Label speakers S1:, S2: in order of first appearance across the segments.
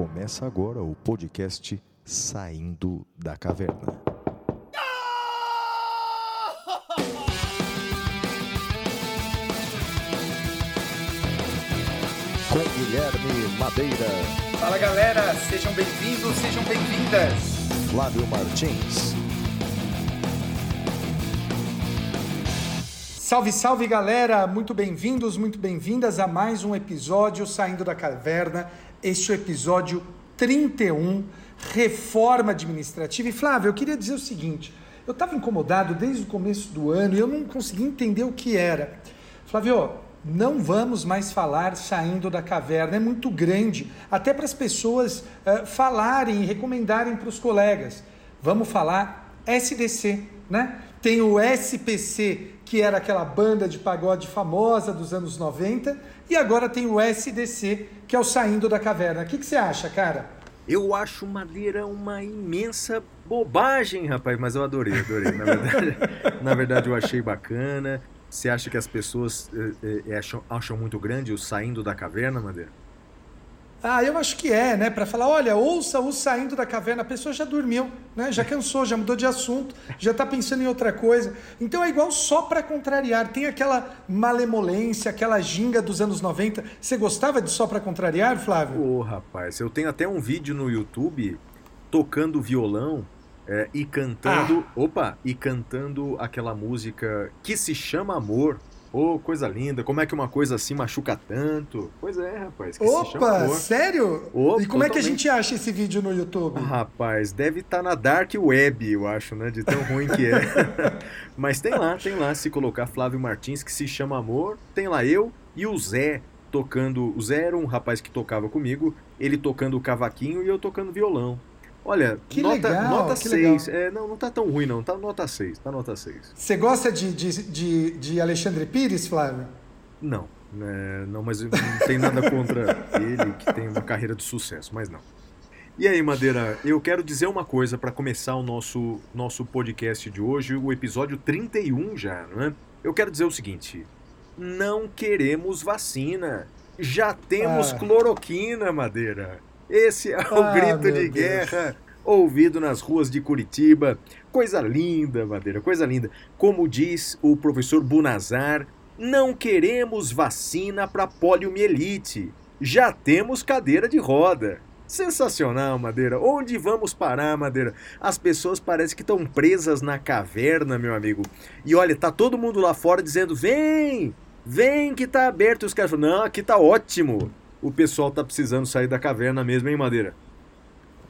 S1: Começa agora o podcast Saindo da Caverna. Com Guilherme Madeira,
S2: Fala galera, sejam bem-vindos, sejam bem-vindas.
S1: Flávio Martins,
S2: Salve, salve galera, muito bem-vindos, muito bem-vindas a mais um episódio Saindo da Caverna. Este é o episódio 31, Reforma Administrativa. E Flávio, eu queria dizer o seguinte: eu estava incomodado desde o começo do ano e eu não conseguia entender o que era. Flávio, não vamos mais falar saindo da caverna, é muito grande, até para as pessoas eh, falarem e recomendarem para os colegas. Vamos falar SDC, né? Tem o SPC, que era aquela banda de pagode famosa dos anos 90, e agora tem o SDC, que é o Saindo da Caverna. O que, que você acha, cara?
S3: Eu acho madeira uma imensa bobagem, rapaz, mas eu adorei, adorei. Na verdade, na verdade eu achei bacana. Você acha que as pessoas eh, eh, acham, acham muito grande o saindo da caverna, Madeira?
S2: Ah, eu acho que é, né? Para falar, olha, ouça o Saindo da Caverna, a pessoa já dormiu, né? Já cansou, já mudou de assunto, já está pensando em outra coisa. Então é igual só para contrariar. Tem aquela malemolência, aquela ginga dos anos 90. Você gostava de só para contrariar, Flávio?
S3: Ô, rapaz, eu tenho até um vídeo no YouTube tocando violão eh, e cantando. Opa! E cantando aquela música que se chama Amor. Ô, coisa linda, como é que uma coisa assim machuca tanto? Pois é, rapaz,
S2: Opa, sério? E como é que a
S3: totalmente.
S2: gente acha esse vídeo no YouTube?
S3: Ah, Rapaz, deve estar na Dark Web, eu acho, né? De tão ruim que é. Mas tem lá, tem lá, se colocar Flávio Martins, que se chama Amor, tem lá eu e o Zé tocando. O Zé era um rapaz que tocava comigo, ele tocando o cavaquinho e eu tocando violão. Olha,
S2: Que
S3: nota,
S2: legal,
S3: nota
S2: que
S3: 6. É, não, não tá tão ruim, não. Tá nota 6, tá nota 6.
S2: Você gosta de, de, de, de Alexandre Pires, Flávio?
S3: Não, né, não, mas não tem nada contra ele, que tem uma carreira de sucesso, mas não. E aí, Madeira, eu quero dizer uma coisa para começar o nosso, nosso podcast de hoje, o episódio 31 já, não é? Eu quero dizer o seguinte: não queremos vacina. Já temos
S2: Ah.
S3: cloroquina, Madeira. Esse é o
S2: Ah,
S3: grito de
S2: Deus.
S3: guerra ouvido nas ruas de Curitiba. Coisa linda, Madeira, coisa linda. Como diz o professor Bunazar, não queremos vacina para poliomielite. Já temos cadeira de roda. Sensacional, Madeira. Onde vamos parar, Madeira? As pessoas parecem que estão presas na caverna, meu amigo. E olha, tá todo mundo lá fora dizendo: vem, vem que tá aberto. E os caras falam: não, aqui tá ótimo. O pessoal tá precisando sair da caverna mesmo, hein, Madeira?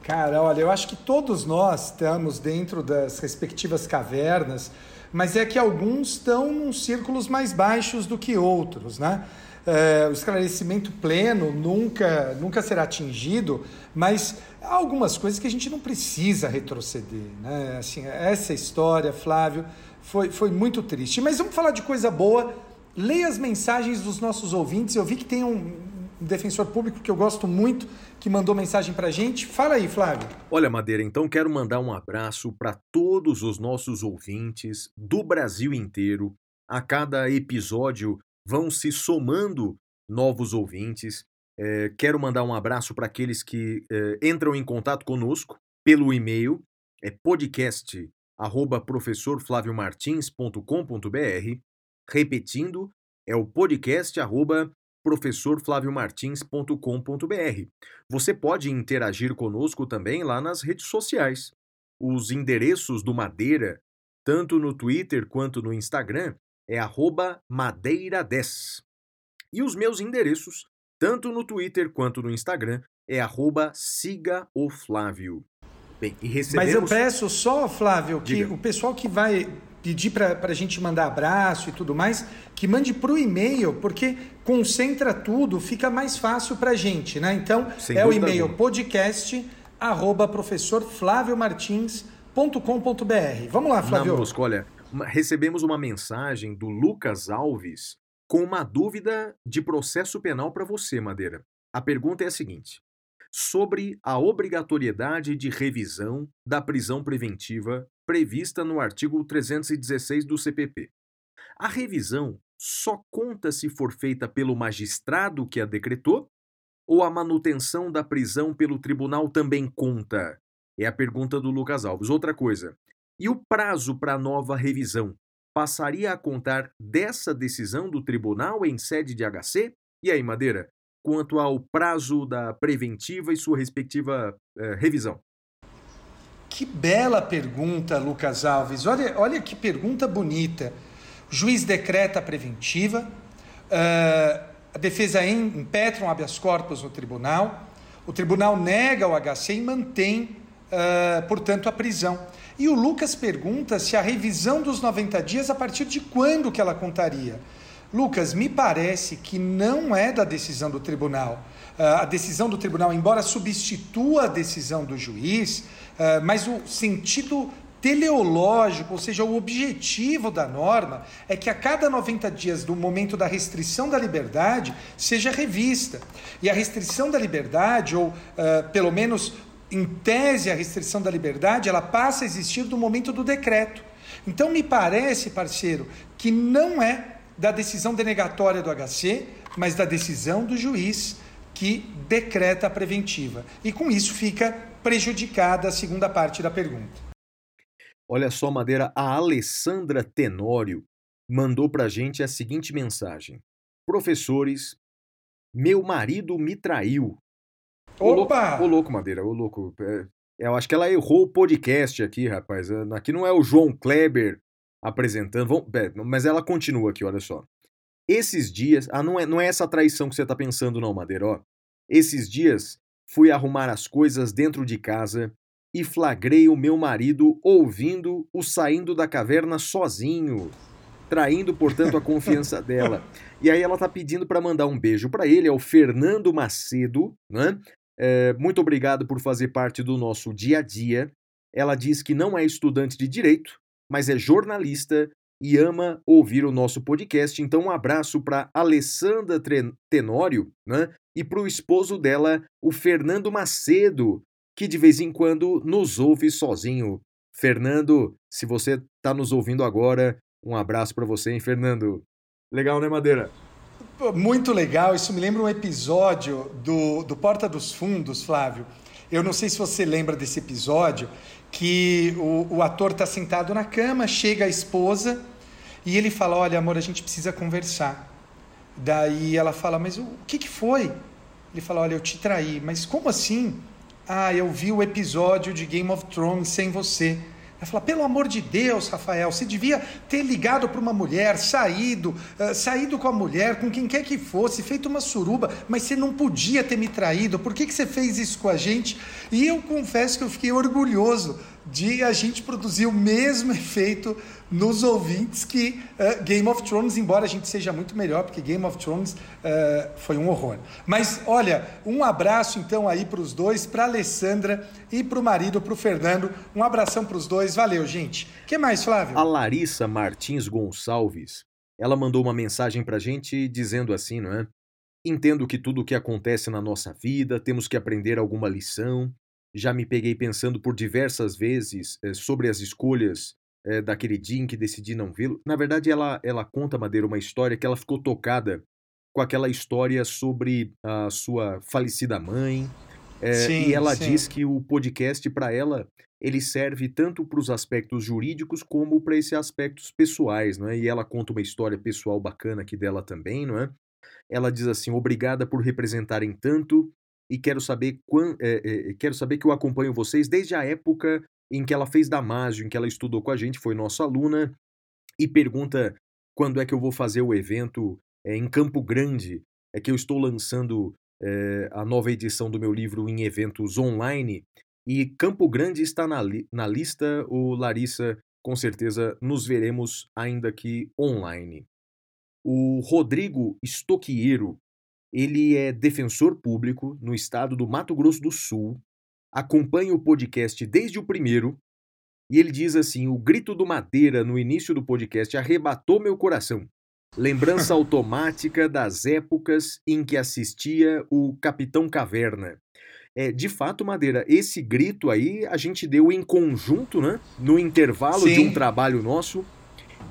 S2: Cara, olha, eu acho que todos nós estamos dentro das respectivas cavernas, mas é que alguns estão em círculos mais baixos do que outros, né? É, o esclarecimento pleno nunca, nunca será atingido, mas há algumas coisas que a gente não precisa retroceder, né? Assim, essa história, Flávio, foi, foi muito triste. Mas vamos falar de coisa boa. Leia as mensagens dos nossos ouvintes. Eu vi que tem um defensor público que eu gosto muito que mandou mensagem pra gente. Fala aí, Flávio.
S3: Olha, Madeira, então quero mandar um abraço para todos os nossos ouvintes do Brasil inteiro. A cada episódio vão se somando novos ouvintes. É, quero mandar um abraço para aqueles que é, entram em contato conosco pelo e-mail, é podcast arroba professorflaviomartins.com.br. Repetindo, é o podcast arroba professorflaviomartins.com.br. Você pode interagir conosco também lá nas redes sociais. Os endereços do Madeira, tanto no Twitter quanto no Instagram, é arroba madeira10. E os meus endereços, tanto no Twitter quanto no Instagram, é arroba siga o Flávio. Bem, e
S2: Mas eu
S3: recebemos...
S2: peço só, Flávio, que
S3: Diga.
S2: o pessoal que vai pedir para a gente mandar abraço e tudo mais, que mande para o e-mail, porque concentra tudo, fica mais fácil para a gente, né? Então,
S3: Sem
S2: é o e-mail
S3: alguma.
S2: podcast arroba professorflaviomartins.com.br. Vamos lá, Flávio.
S3: Namosco, olha, recebemos uma mensagem do Lucas Alves com uma dúvida de processo penal para você, Madeira. A pergunta é a seguinte: sobre a obrigatoriedade de revisão da prisão preventiva prevista no artigo 316 do CPP. A revisão só conta se for feita pelo magistrado que a decretou ou a manutenção da prisão pelo tribunal também conta? É a pergunta do Lucas Alves. Outra coisa. E o prazo para nova revisão? Passaria a contar dessa decisão do tribunal em sede de HC? E aí, Madeira, quanto ao prazo da preventiva e sua respectiva eh, revisão?
S2: Que bela pergunta, Lucas Alves. Olha, olha que pergunta bonita. O juiz decreta a preventiva, uh, a defesa impetra um habeas corpus no tribunal, o tribunal nega o HC e mantém, uh, portanto, a prisão. E o Lucas pergunta se a revisão dos 90 dias, a partir de quando que ela contaria? Lucas, me parece que não é da decisão do tribunal. Uh, a decisão do tribunal, embora substitua a decisão do juiz, uh, mas o sentido teleológico, ou seja, o objetivo da norma é que a cada 90 dias do momento da restrição da liberdade seja revista. E a restrição da liberdade, ou uh, pelo menos em tese a restrição da liberdade, ela passa a existir do momento do decreto. Então me parece, parceiro, que não é da decisão denegatória do HC, mas da decisão do juiz que decreta a preventiva. E com isso fica prejudicada a segunda parte da pergunta.
S3: Olha só, Madeira, a Alessandra Tenório mandou para a gente a seguinte mensagem: Professores, meu marido me traiu.
S2: Opa!
S3: Ô louco, Madeira, ô louco. É, eu acho que ela errou o podcast aqui, rapaz. Aqui não é o João Kleber apresentando. Vamos, mas ela continua aqui, olha só. Esses dias. Ah, não é, não é essa traição que você está pensando, não, Madeira. Ó. Esses dias fui arrumar as coisas dentro de casa e flagrei o meu marido ouvindo o saindo da caverna sozinho, traindo, portanto, a confiança dela. E aí ela tá pedindo para mandar um beijo para ele, é o Fernando Macedo, né? É, muito obrigado por fazer parte do nosso dia a dia. Ela diz que não é estudante de direito, mas é jornalista e ama ouvir o nosso podcast. Então, um abraço para Alessandra Tenório né? e para o esposo dela, o Fernando Macedo, que de vez em quando nos ouve sozinho. Fernando, se você está nos ouvindo agora, um abraço para você, hein, Fernando? Legal, né, Madeira?
S2: Muito legal. Isso me lembra um episódio do, do Porta dos Fundos, Flávio. Eu não sei se você lembra desse episódio, que o, o ator está sentado na cama, chega a esposa e ele fala: Olha, amor, a gente precisa conversar. Daí ela fala: Mas o, que, que foi? Ele fala: Olha, eu te traí. Mas como assim? Ah, eu vi o episódio de Game of Thrones sem você. Ela fala, pelo amor de Deus, Rafael, você devia ter ligado para uma mulher, saído, uh, saído com a mulher, com quem quer que fosse, feito uma suruba, mas você não podia ter me traído, por que, que você fez isso com a gente? E eu confesso que eu fiquei orgulhoso de a gente produzir o mesmo efeito nos ouvintes que uh, Game of Thrones, embora a gente seja muito melhor, porque Game of Thrones uh, foi um horror. Mas olha, um abraço então aí para os dois, para Alessandra e para o marido, para o Fernando. Um abração para os dois, valeu, gente. Que mais, Flávio?
S3: A Larissa Martins Gonçalves, ela mandou uma mensagem para a gente dizendo assim, não é? Entendo que tudo o que acontece na nossa vida temos que aprender alguma lição. Já me peguei pensando por diversas vezes eh, sobre as escolhas é, daquele dia em que decidi não vê-lo. Na verdade, ela, ela conta, Madeira, uma história que ela ficou tocada com aquela história sobre a sua falecida mãe. É, sim, e ela sim. diz que o podcast, para ela, ele serve tanto para os aspectos jurídicos como para esses aspectos pessoais, não é? E ela conta uma história pessoal bacana aqui dela também, não é? Ela diz assim: obrigada por representarem tanto e quero saber é, é, quero saber que eu acompanho vocês desde a época em que ela fez Damásio, em que ela estudou com a gente, foi nossa aluna, e pergunta quando é que eu vou fazer o evento é, em Campo Grande. É que eu estou lançando a nova edição do meu livro em eventos online, e Campo Grande está na, li na lista, o Larissa, com certeza nos veremos ainda que online. O Rodrigo Stoquieiro, ele é defensor público no estado do Mato Grosso do Sul acompanha o podcast desde o primeiro e ele diz assim: o grito do Madeira no início do podcast arrebatou meu coração. Lembrança automática das épocas em que assistia o Capitão Caverna. É, de fato, Madeira, esse grito aí a gente deu em conjunto, né? No intervalo Sim. de um trabalho nosso.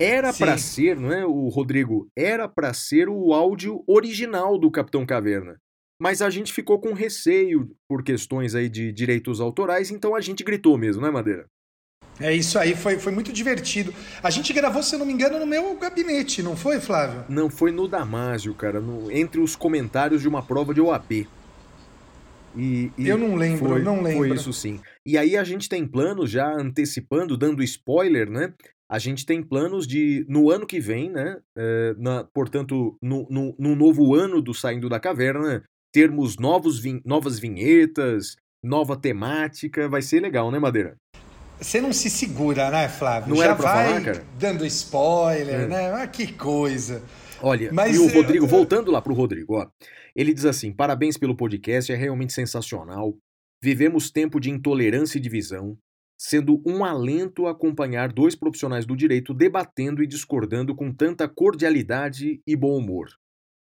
S3: Era para ser, não é, o Rodrigo? Era para ser o áudio original do Capitão Caverna. mas a gente ficou com receio por questões aí de direitos autorais, então a gente gritou mesmo, né, Madeira?
S2: É isso aí, foi, foi muito divertido. A gente gravou, se eu não me engano, no meu gabinete, não foi, Flávio?
S3: Não, foi no Damásio, cara, no, entre os comentários de uma prova de OAB.
S2: E, e eu não lembro,
S3: foi,
S2: não lembro.
S3: Foi isso sim. E aí a gente tem planos, já antecipando, dando spoiler, né? A gente tem planos de, no ano que vem, né? É, na, portanto, no, no, no, novo ano do Saindo da Caverna, termos novos vin novas vinhetas, nova temática. Vai ser legal, né, Madeira?
S2: Você não se segura, né, Flávio?
S3: Não
S2: Já
S3: era pra
S2: vai
S3: falar, cara?
S2: dando spoiler, é. né? Ah, que coisa.
S3: Olha, Mas, e o Rodrigo, voltando lá pro Rodrigo, ó. Ele diz assim: parabéns pelo podcast, é realmente sensacional. Vivemos tempo de intolerância e divisão, sendo um alento acompanhar dois profissionais do direito debatendo e discordando com tanta cordialidade e bom humor.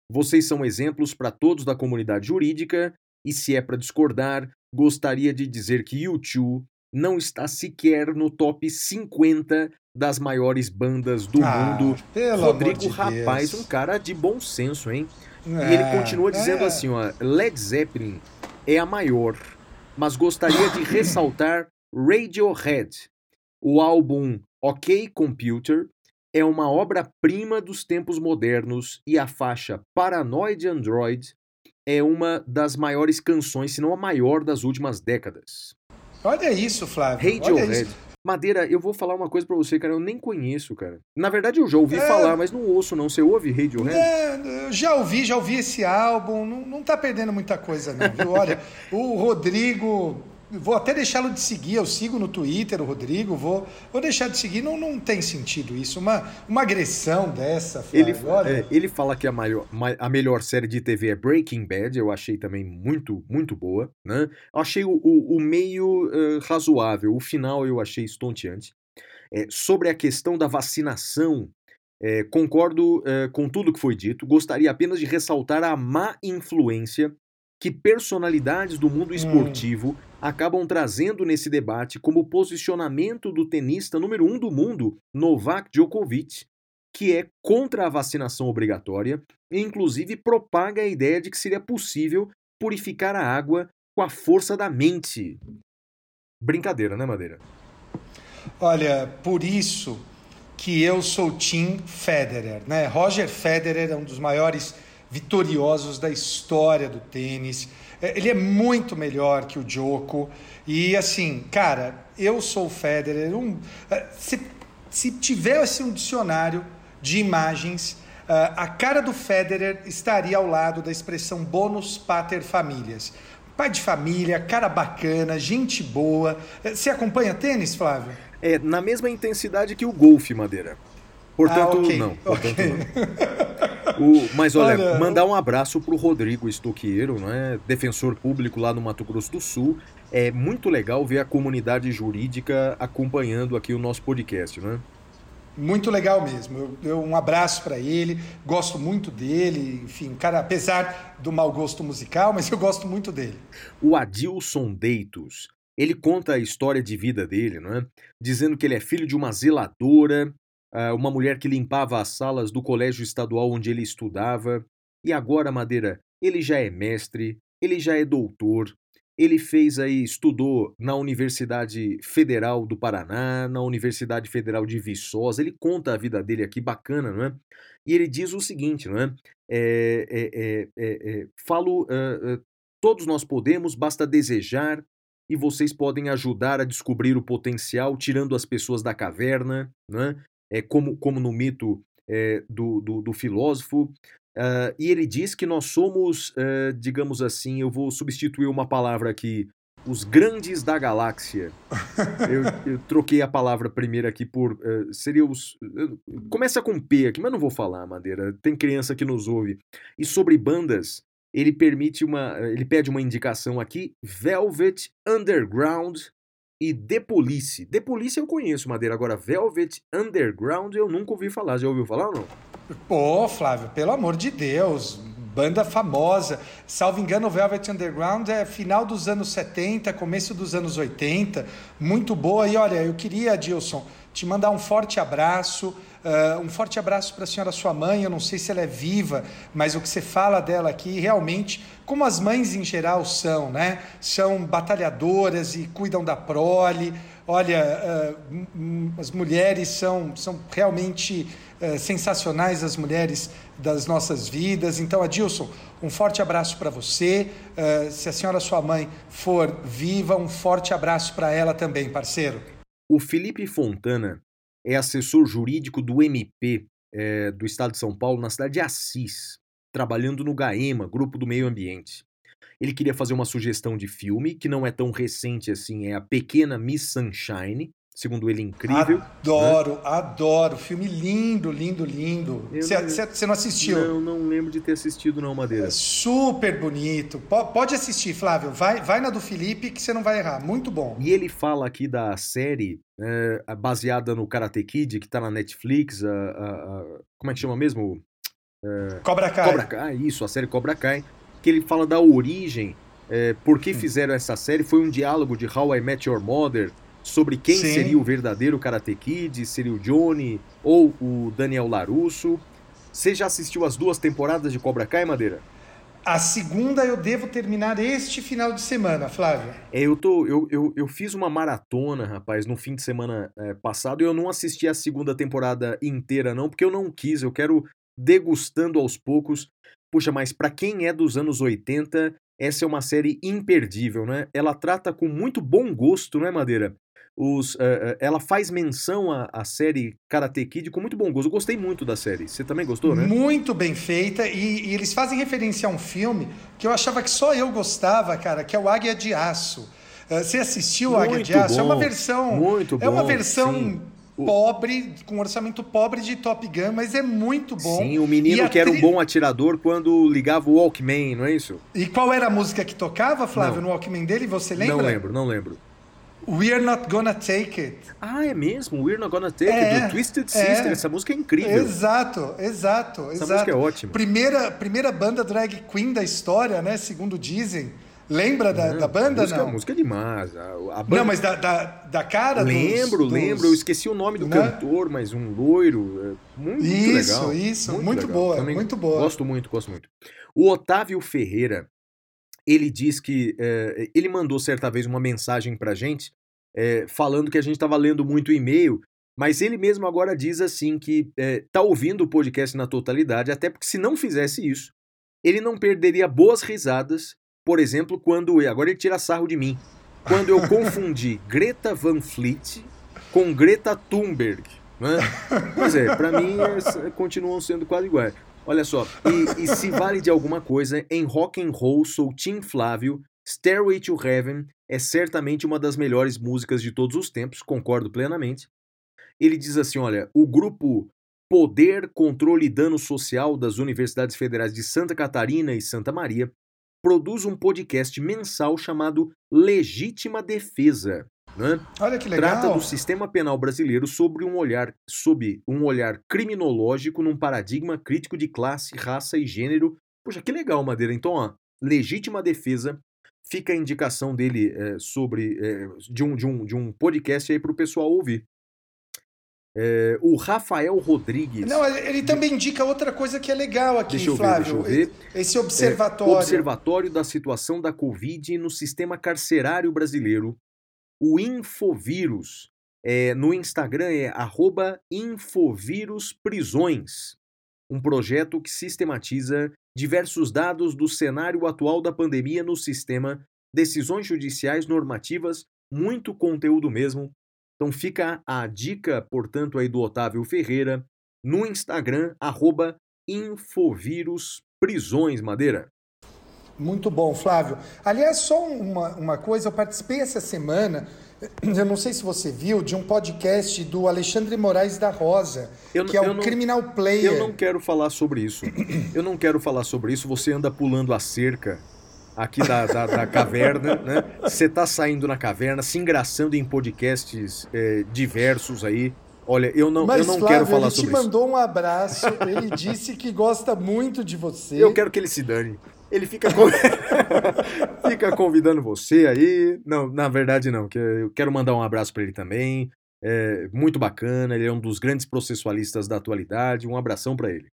S3: Vocês são exemplos para todos da comunidade jurídica, e se é para discordar, gostaria de dizer que YouTube não está sequer no top 50 das maiores bandas do
S2: ah,
S3: mundo. Rodrigo, rapaz, um cara de bom senso, hein? É, e ele é, continua dizendo é. assim, ó, Led Zeppelin é a maior, mas gostaria de ressaltar Radiohead. O álbum OK Computer é uma obra-prima dos tempos modernos e a faixa Paranoid Android é uma das maiores canções, se não a maior das últimas décadas.
S2: Olha isso, Flávio.
S3: Radiohead. Madeira, eu vou falar uma coisa para você, cara, eu nem conheço, cara. Na verdade, eu já ouvi é... falar, mas não ouço, não. Você ouve Radiohead?
S2: É, já ouvi, já ouvi esse álbum. Não, não tá perdendo muita coisa, não, viu? Olha, o Rodrigo Vou até deixá-lo de seguir, eu sigo no Twitter o Rodrigo, vou, vou deixar de seguir, não, não tem sentido isso, uma, uma agressão dessa,
S3: Flávio, ele, olha... é, ele fala que a, maior, a melhor série de TV é Breaking Bad, eu achei também muito, muito boa, né? Eu achei o, o, o meio uh, razoável, o final eu achei estonteante. É, sobre a questão da vacinação, é, concordo é, com tudo que foi dito, gostaria apenas de ressaltar a má influência que personalidades do mundo hum. esportivo hum. Acabam trazendo nesse debate como posicionamento do tenista número um do mundo, Novak Djokovic, que é contra a vacinação obrigatória e, inclusive, propaga a ideia de que seria possível purificar a água com a força da mente. Brincadeira, né, Madeira?
S2: Olha, por isso que eu sou Tim Federer, né? Roger Federer é um dos maiores vitoriosos da história do tênis. É, ele é muito melhor que o Djoko. E assim, cara, eu sou o Federer. Um, é, se, se tivesse um dicionário de imagens, é, a cara do Federer estaria ao lado da expressão bonus pater familias. Pai de família, cara bacana, gente boa. Você acompanha tênis, Flávio?
S3: É, na mesma intensidade que o golfe, Madeira. Portanto,
S2: ah, okay.
S3: não. Portanto, okay. não. O, mas olha, olha, mandar um abraço pro Rodrigo Estoqueiro, né? defensor público lá no Mato Grosso do Sul. É muito legal ver a comunidade jurídica acompanhando aqui o nosso podcast, né?
S2: Muito legal mesmo. Eu, eu um abraço para ele, gosto muito dele, enfim, cara, apesar do mau gosto musical, mas eu gosto muito dele.
S3: O Adilson Deitos, ele conta a história de vida dele, não é? Dizendo que ele é filho de uma zeladora uma mulher que limpava as salas do colégio estadual onde ele estudava. E agora, Madeira, ele já é mestre, ele já é doutor, ele fez aí, estudou na Universidade Federal do Paraná, na Universidade Federal de Viçosa. Ele conta a vida dele aqui, bacana, não é? E ele diz o seguinte, não é? é, é, é, é falo, uh, uh, todos nós podemos, basta desejar, e vocês podem ajudar a descobrir o potencial, tirando as pessoas da caverna, é? É, como, como no mito é, do, do, do, filósofo. Uh, e ele diz que nós somos, uh, digamos assim, eu vou substituir uma palavra aqui, os grandes da galáxia. eu, eu, troquei a palavra primeiro aqui por. Uh, seria os. começa com P aqui, mas não vou falar, Madeira. Tem criança que nos ouve. E sobre bandas, ele permite uma. Ele pede uma indicação aqui: Velvet Underground e The Police. The Police eu conheço, Madeira. Agora, Velvet Underground eu nunca ouvi falar. Já ouviu falar ou não?
S2: Pô, Flávio, pelo amor de Deus. banda famosa. Salvo engano, Velvet Underground é final dos anos 70, começo dos anos 80. Muito boa. E olha, eu queria, Dilson, te mandar um forte abraço. Uh, um forte abraço para a senhora, sua mãe. Eu não sei se ela é viva, mas o que você fala dela aqui, realmente, como as mães em geral são, né? São batalhadoras e cuidam da prole. Olha, uh, as mulheres são, são realmente uh, sensacionais, as mulheres das nossas vidas. Então, Adilson, um forte abraço para você. se a senhora, sua mãe, for viva, um forte abraço para ela também, parceiro.
S3: O Felipe Fontana é assessor jurídico do MP é, do Estado de São Paulo, na cidade de Assis, trabalhando no GAEMA, Grupo do Meio Ambiente. Ele queria fazer uma sugestão de filme, que não é tão recente assim, é A Pequena Miss Sunshine, segundo ele, incrível.
S2: Adoro, né? adoro. Filme lindo, lindo, lindo. Você não assistiu?
S3: Não, não lembro de ter assistido, não, Madeira. É
S2: super bonito. Pode assistir, Flávio. Vai, vai na do Felipe que você não vai errar. Muito bom.
S3: E ele fala aqui da série é, baseada no Karate Kid, que tá na Netflix. A, a, a, como é que chama mesmo?
S2: É, Cobra Kai.
S3: Cobra Kai, isso, a série Cobra Kai. Que ele fala da origem. É, por que hum. fizeram essa série? Foi um diálogo de How I Met Your Mother sobre quem Sim. seria o verdadeiro Karate Kid, seria o Johnny ou o Daniel Larusso. Você já assistiu as duas temporadas de Cobra Kai, Madeira?
S2: A segunda eu devo terminar este final de semana, Flávio.
S3: É, eu, tô, eu, eu, eu fiz uma maratona, rapaz, no fim de semana é, passado e eu não assisti a segunda temporada inteira, não, porque eu não quis, eu quero degustando aos poucos. Puxa, mas para quem é dos anos 80, essa é uma série imperdível, né? Ela trata com muito bom gosto, não é, Madeira? Os, uh, ela faz menção à, à, série Karate Kid com muito bom gosto. Eu gostei muito da série. Você também gostou, né?
S2: Muito bem feita. E, e, eles fazem referência a um filme que eu achava que só eu gostava, cara, que é o Águia de Aço. Uh, você assistiu o Águia de Aço?
S3: Bom,
S2: é uma versão.
S3: Muito bom.
S2: É uma versão. Sim pobre, com um orçamento pobre de Top Gun, mas é muito bom.
S3: Sim, o menino que era um bom atirador quando ligava o Walkman, não é isso?
S2: E qual era a música que tocava, Flávio, não. no Walkman dele? Você lembra?
S3: Não lembro, não lembro.
S2: We're Not Gonna Take It.
S3: Ah, é mesmo? We're Not Gonna Take é, It, do Twisted Sister. É. Essa música é incrível.
S2: Exato, exato,
S3: Essa
S2: exato.
S3: música é ótima.
S2: Primeira, primeira banda drag queen da história, né? Segundo dizem. Lembra da, não, da banda,
S3: a música,
S2: não?
S3: A música é demais. A,
S2: a banda... Não, mas da, da, da cara
S3: Lembro,
S2: dos,
S3: lembro.
S2: Dos...
S3: Eu esqueci o nome do né? cantor, mas um loiro. É muito,
S2: isso,
S3: legal.
S2: Isso, isso. Muito, muito boa, Também muito boa.
S3: Gosto muito, gosto muito. O Otávio Ferreira, ele diz que... É, ele mandou certa vez uma mensagem pra gente é, falando que a gente estava lendo muito e-mail, mas ele mesmo agora diz assim que está é, ouvindo o podcast na totalidade, até porque se não fizesse isso, ele não perderia boas risadas, por exemplo, quando. Agora ele tira sarro de mim. Quando eu confundi Greta Van Fleet com Greta Thunberg. Né? Pois é, para mim é, continuam sendo quase iguais. Olha só, e, e, se vale de alguma coisa, em rock and roll sou Tim Flávio Stairway to Heaven é certamente uma das melhores músicas de todos os tempos, concordo plenamente. Ele diz assim: olha, o grupo Poder, Controle e Dano Social das Universidades Federais de Santa Catarina e Santa Maria produz um podcast mensal chamado Legítima Defesa. Né?
S2: Olha que legal.
S3: Trata do sistema penal brasileiro sobre um olhar, sob um olhar criminológico num paradigma crítico de classe, raça e gênero. Poxa, que legal, Madeira. Então, ó, Legítima Defesa fica a indicação dele é, sobre é, de, um, de, um, de um podcast aí para o pessoal ouvir. É, o Rafael Rodrigues.
S2: Não, ele também indica outra coisa que é legal aqui,
S3: deixa eu
S2: Flávio.
S3: Ver, deixa eu
S2: ver. Esse observatório. É,
S3: observatório da situação da Covid no sistema carcerário brasileiro. O Infovírus. É, no Instagram é Infovirusprisões. Um projeto que sistematiza diversos dados do cenário atual da pandemia no sistema, decisões judiciais normativas, muito conteúdo mesmo. Então fica a dica, portanto, aí do Otávio Ferreira no Instagram, arroba Madeira.
S2: Muito bom, Flávio. Aliás, só uma, uma coisa, eu participei essa semana eu não sei se você viu, de um podcast do Alexandre Moraes da Rosa, eu, que é o não, Criminal Player.
S3: Eu não quero falar sobre isso. Eu não quero falar sobre isso. Você anda pulando a cerca aqui da, da, da caverna, né? Você tá saindo na caverna, se engraçando em podcasts é, diversos aí. Olha, eu não,
S2: Mas,
S3: eu não
S2: Flávio,
S3: quero falar
S2: ele
S3: sobre
S2: te
S3: isso.
S2: mandou um abraço, ele disse que gosta muito de você.
S3: Eu quero que ele se dane. Ele fica, con- fica convidando você aí. Não, na verdade não, que eu quero mandar um abraço para ele também. É muito bacana, ele é um dos grandes processualistas da atualidade. Um abração para ele.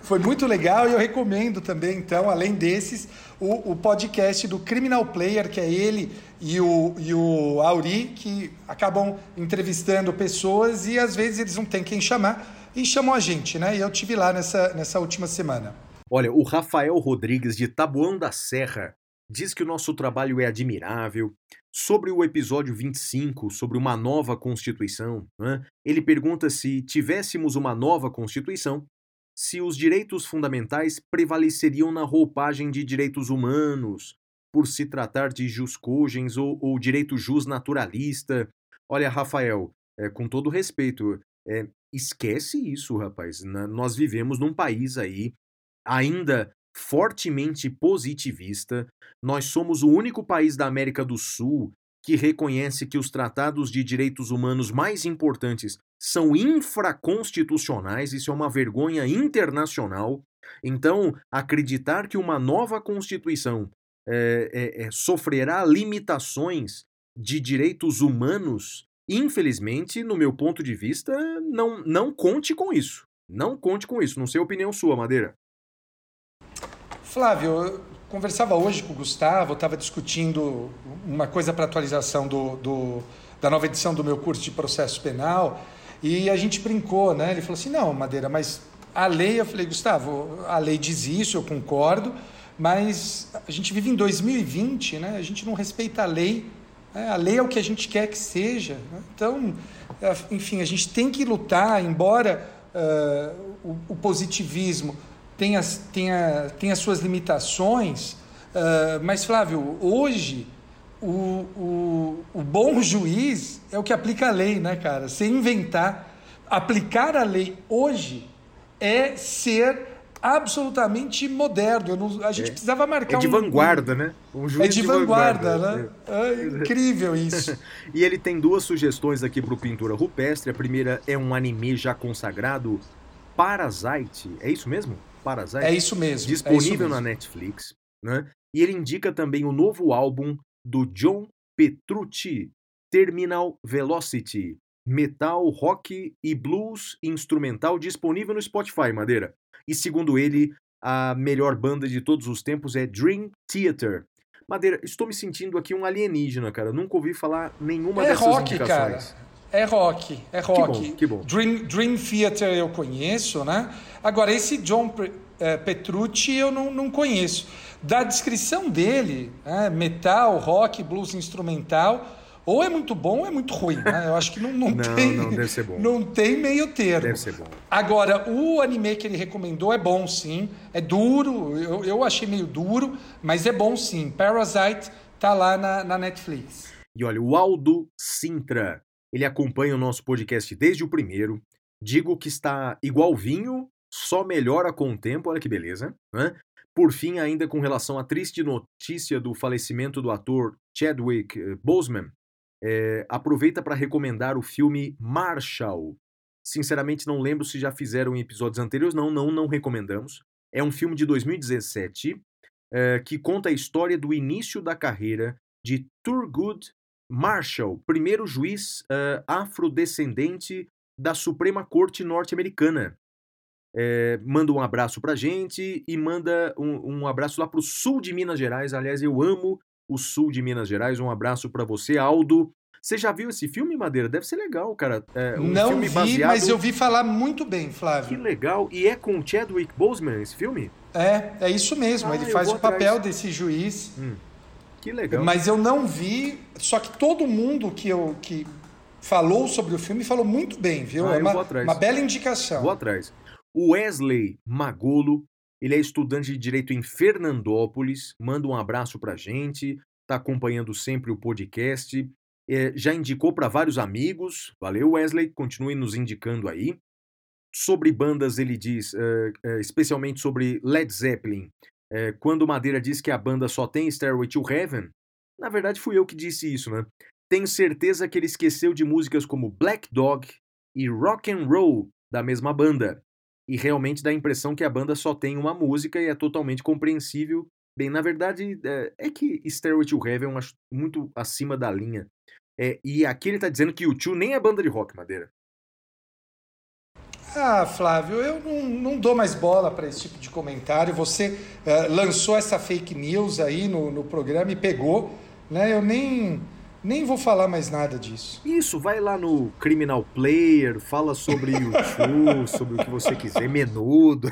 S2: Foi muito legal e eu recomendo também, então, além desses, o, o podcast do Criminal Player, que é ele e o, e o Auri, que acabam entrevistando pessoas e às vezes eles não têm quem chamar e chamam a gente, né? E eu tive lá nessa, nessa última semana.
S3: Olha, o Rafael Rodrigues de Taboão da Serra diz que o nosso trabalho é admirável. Sobre o episódio 25, sobre uma nova Constituição, né, ele pergunta se tivéssemos uma nova Constituição, se os direitos fundamentais prevaleceriam na roupagem de direitos humanos, por se tratar de jus cogens ou, ou direito jus naturalista. Olha, Rafael, é, com todo respeito, é, esquece isso, rapaz. Na- nós vivemos num país aí ainda fortemente positivista. Nós somos o único país da América do Sul que reconhece que os tratados de direitos humanos mais importantes são infraconstitucionais, isso é uma vergonha internacional. Então, acreditar que uma nova Constituição é, é, é, sofrerá limitações de direitos humanos, infelizmente, no meu ponto de vista, não, não conte com isso. Não conte com isso. Não sei a opinião sua, Madeira.
S2: Flávio, eu conversava hoje com o Gustavo, estava discutindo uma coisa para atualização do, do, da nova edição do meu curso de processo penal e a gente brincou, né? Ele falou assim: não, Madeira, mas a lei, eu falei, Gustavo, a lei diz isso, eu concordo, mas a gente vive em 2020, né? A gente não respeita a lei. né? A lei é o que a gente quer que seja. né? Então, enfim, a gente tem que lutar, embora ah, o, o positivismo tem as, tem, a, tem as suas limitações, ah, mas, Flávio, hoje o, o, o bom juiz é o que aplica a lei, né, cara? Sem inventar. Aplicar a lei hoje é ser absolutamente moderno. Não- a gente precisava marcar
S3: É de
S2: um-
S3: vanguarda, né? Um
S2: É
S3: juiz
S2: de, vanguarda, né? É incrível isso.
S3: E ele tem duas sugestões aqui para o Pintura Rupestre. A primeira é um anime já consagrado, Parasite. É isso mesmo? Parasite?
S2: É isso mesmo. é isso
S3: disponível na
S2: mesmo.
S3: Netflix, né? E ele indica também o novo álbum do John Petrucci, Terminal Velocity, metal, rock e blues instrumental disponível no Spotify, Madeira. E segundo ele, a melhor banda de todos os tempos é Dream Theater. Madeira, estou me sentindo aqui um alienígena, cara. Nunca ouvi falar nenhuma
S2: É
S3: dessas
S2: rock,
S3: indicações.
S2: cara. É rock, é rock.
S3: bom, que bom.
S2: Dream, Dream Theater eu conheço, né? Agora, esse John eh, Petrucci eu não, não conheço. Da descrição dele, né, metal, rock, blues instrumental, ou é muito bom ou é muito ruim, né? Eu acho que não, não,
S3: Não,
S2: tem...
S3: não, deve ser bom.
S2: Não tem meio termo.
S3: Deve ser bom.
S2: Agora, o anime que ele recomendou é bom, sim. É duro, eu, eu achei meio duro, mas é bom, sim. Parasite tá lá na, na Netflix.
S3: E olha, o Aldo Sintra, ele acompanha o nosso podcast desde o primeiro. Digo que está igual vinho, só melhora com o tempo, olha que beleza. Né? Por fim, ainda com relação à triste notícia do falecimento do ator Chadwick eh, Boseman, eh, aproveita para recomendar o filme Marshall. Sinceramente, não lembro se já fizeram em episódios anteriores. Não, não, não recomendamos. É um filme de 2017 eh, que conta a história do início da carreira de Thurgood Marshall, primeiro juiz eh, afrodescendente da Suprema Corte Norte-Americana. Eh, manda um abraço pra gente e manda um, um abraço lá pro sul de Minas Gerais. Aliás, eu amo o sul de Minas Gerais. Um abraço pra você, Aldo. Você já viu esse filme, Madeira? Deve ser legal, cara. É um
S2: não vi,
S3: baseado...
S2: mas eu vi falar muito bem,
S3: Que
S2: Flávio.
S3: legal. E é com o Chadwick Boseman esse filme?
S2: É, é isso mesmo.
S3: Ah,
S2: ele faz o papel
S3: atrás.
S2: desse juiz.
S3: Que legal.
S2: Mas eu não vi. Só que todo mundo que eu que falou sobre o filme falou muito bem, viu?
S3: Ah,
S2: é uma, uma bela indicação.
S3: Vou atrás. O Wesley Magolo, ele é estudante de Direito em Fernandópolis, manda um abraço pra gente, tá acompanhando sempre o podcast, é, já indicou para vários amigos, valeu Wesley, continue nos indicando aí. Sobre bandas, ele diz, é, é, especialmente sobre Led Zeppelin, é, quando Madeira diz que a banda só tem Stairway to Heaven, na verdade fui eu que disse isso, né? Tenho certeza que ele esqueceu de músicas como Black Dog e Rock and Roll da mesma banda. E realmente dá a impressão que a banda só tem uma música e é totalmente compreensível. Bem, na verdade, é, é que Stairway to Heaven eu acho muito acima da linha. É, e aqui ele tá dizendo que o Tio nem é banda de rock, Madeira.
S2: Ah, Flávio, eu não, não dou mais bola para esse tipo de comentário. Você uh, lançou essa fake news aí no, no programa e pegou, né? Eu nem, nem vou falar mais nada disso.
S3: Isso, vai lá no Criminal Player, fala sobre YouTube, sobre o que você quiser, menudo.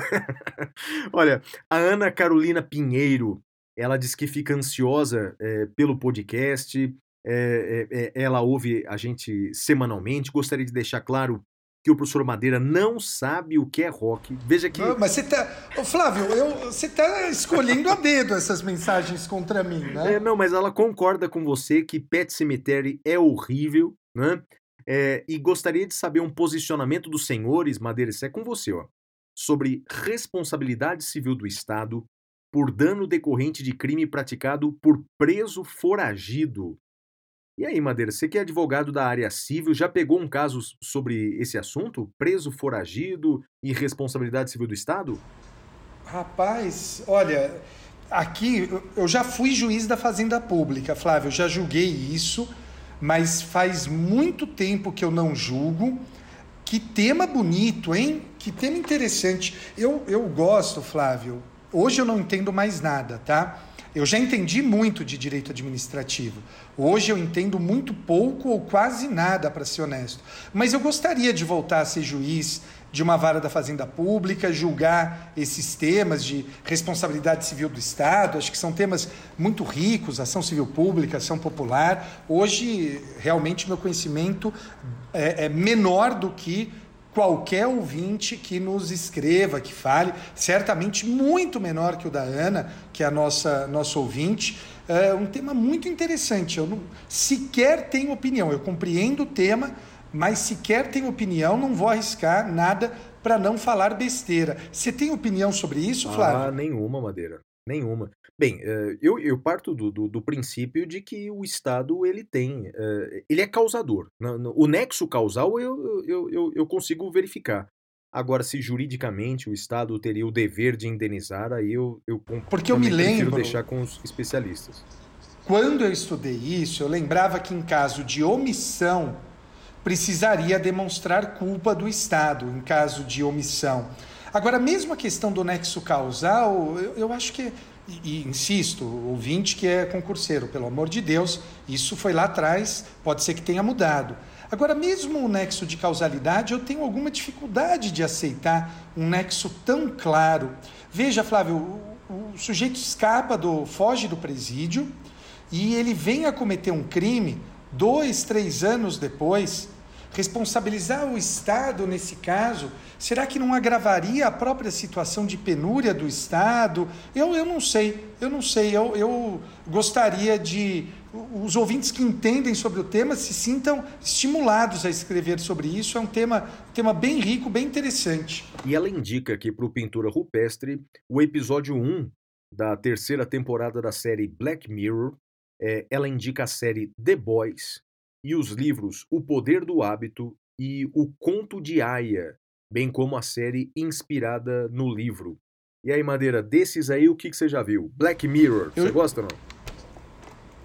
S3: Olha, a Ana Carolina Pinheiro, ela diz que fica ansiosa é, pelo podcast, é, é, ela ouve a gente semanalmente. Gostaria de deixar claro que o professor Madeira não sabe o que é rock. Veja que.
S2: Não, mas você tá. Ô, Flávio, eu, você tá escolhendo a dedo essas mensagens contra mim, né?
S3: É, não, mas ela concorda com você que Pet Cemetery é horrível, né? É, e gostaria de saber um posicionamento dos senhores, Madeira, isso é com você, ó, sobre responsabilidade civil do Estado por dano decorrente de crime praticado por preso foragido. E aí, Madeira, você que é advogado da área civil, já pegou um caso sobre esse assunto? Preso foragido e responsabilidade civil do Estado?
S2: Rapaz, olha, aqui eu já fui juiz da Fazenda Pública, Flávio, eu já julguei isso, mas faz muito tempo que eu não julgo. Que tema bonito, hein? Que tema interessante. Eu, eu gosto, Flávio. Hoje eu não entendo mais nada, tá? Eu já entendi muito de direito administrativo. Hoje eu entendo muito pouco ou quase nada, para ser honesto. Mas eu gostaria de voltar a ser juiz de uma vara da Fazenda Pública, julgar esses temas de responsabilidade civil do Estado. Acho que são temas muito ricos, ação civil pública, ação popular. Hoje, realmente, meu conhecimento é, é menor do que qualquer ouvinte que nos escreva, que fale, certamente muito menor que o da Ana, que é a nossa, nossa ouvinte. É um tema muito interessante. Eu não, sequer tenho opinião. Eu compreendo o tema, mas sequer tenho opinião, não vou arriscar nada para não falar besteira. Você tem opinião sobre isso, Flávio?
S3: Ah, nenhuma, Madeira. Nenhuma. Bem, eh, eu, eu parto do, do, do, princípio de que o Estado ele tem, eh, ele é causador. O nexo causal eu, eu, eu, eu consigo verificar. Agora, se juridicamente o Estado teria o dever de indenizar, aí eu, eu
S2: Porque eu me lembro
S3: deixar com os especialistas.
S2: Quando eu estudei isso, eu lembrava que em caso de omissão precisaria demonstrar culpa do Estado em caso de omissão. Agora, mesmo a questão do nexo causal, eu, eu acho que, e, e insisto, ouvinte que é concurseiro, pelo amor de Deus, isso foi lá atrás, pode ser que tenha mudado. Agora, mesmo o nexo de causalidade, eu tenho alguma dificuldade de aceitar um nexo tão claro. Veja, Flávio, o, o sujeito escapa do, foge do presídio e ele vem a cometer um crime dois, três anos depois. Responsabilizar o Estado nesse caso Será que não agravaria a própria situação de penúria do Estado? Eu, eu não sei, eu não sei. Eu, eu gostaria de. Os ouvintes que entendem sobre o tema se sintam estimulados a escrever sobre isso. É um tema, tema bem rico, bem interessante.
S3: E ela indica aqui para o Pintura Rupestre o episódio 1 da terceira temporada da série Black Mirror. É, ela indica a série The Boys e os livros O Poder do Hábito e O Conto de Aya, bem como a série inspirada no livro. E aí, Madeira, desses aí, o que, que você já viu? Black Mirror, você eu... gosta ou não?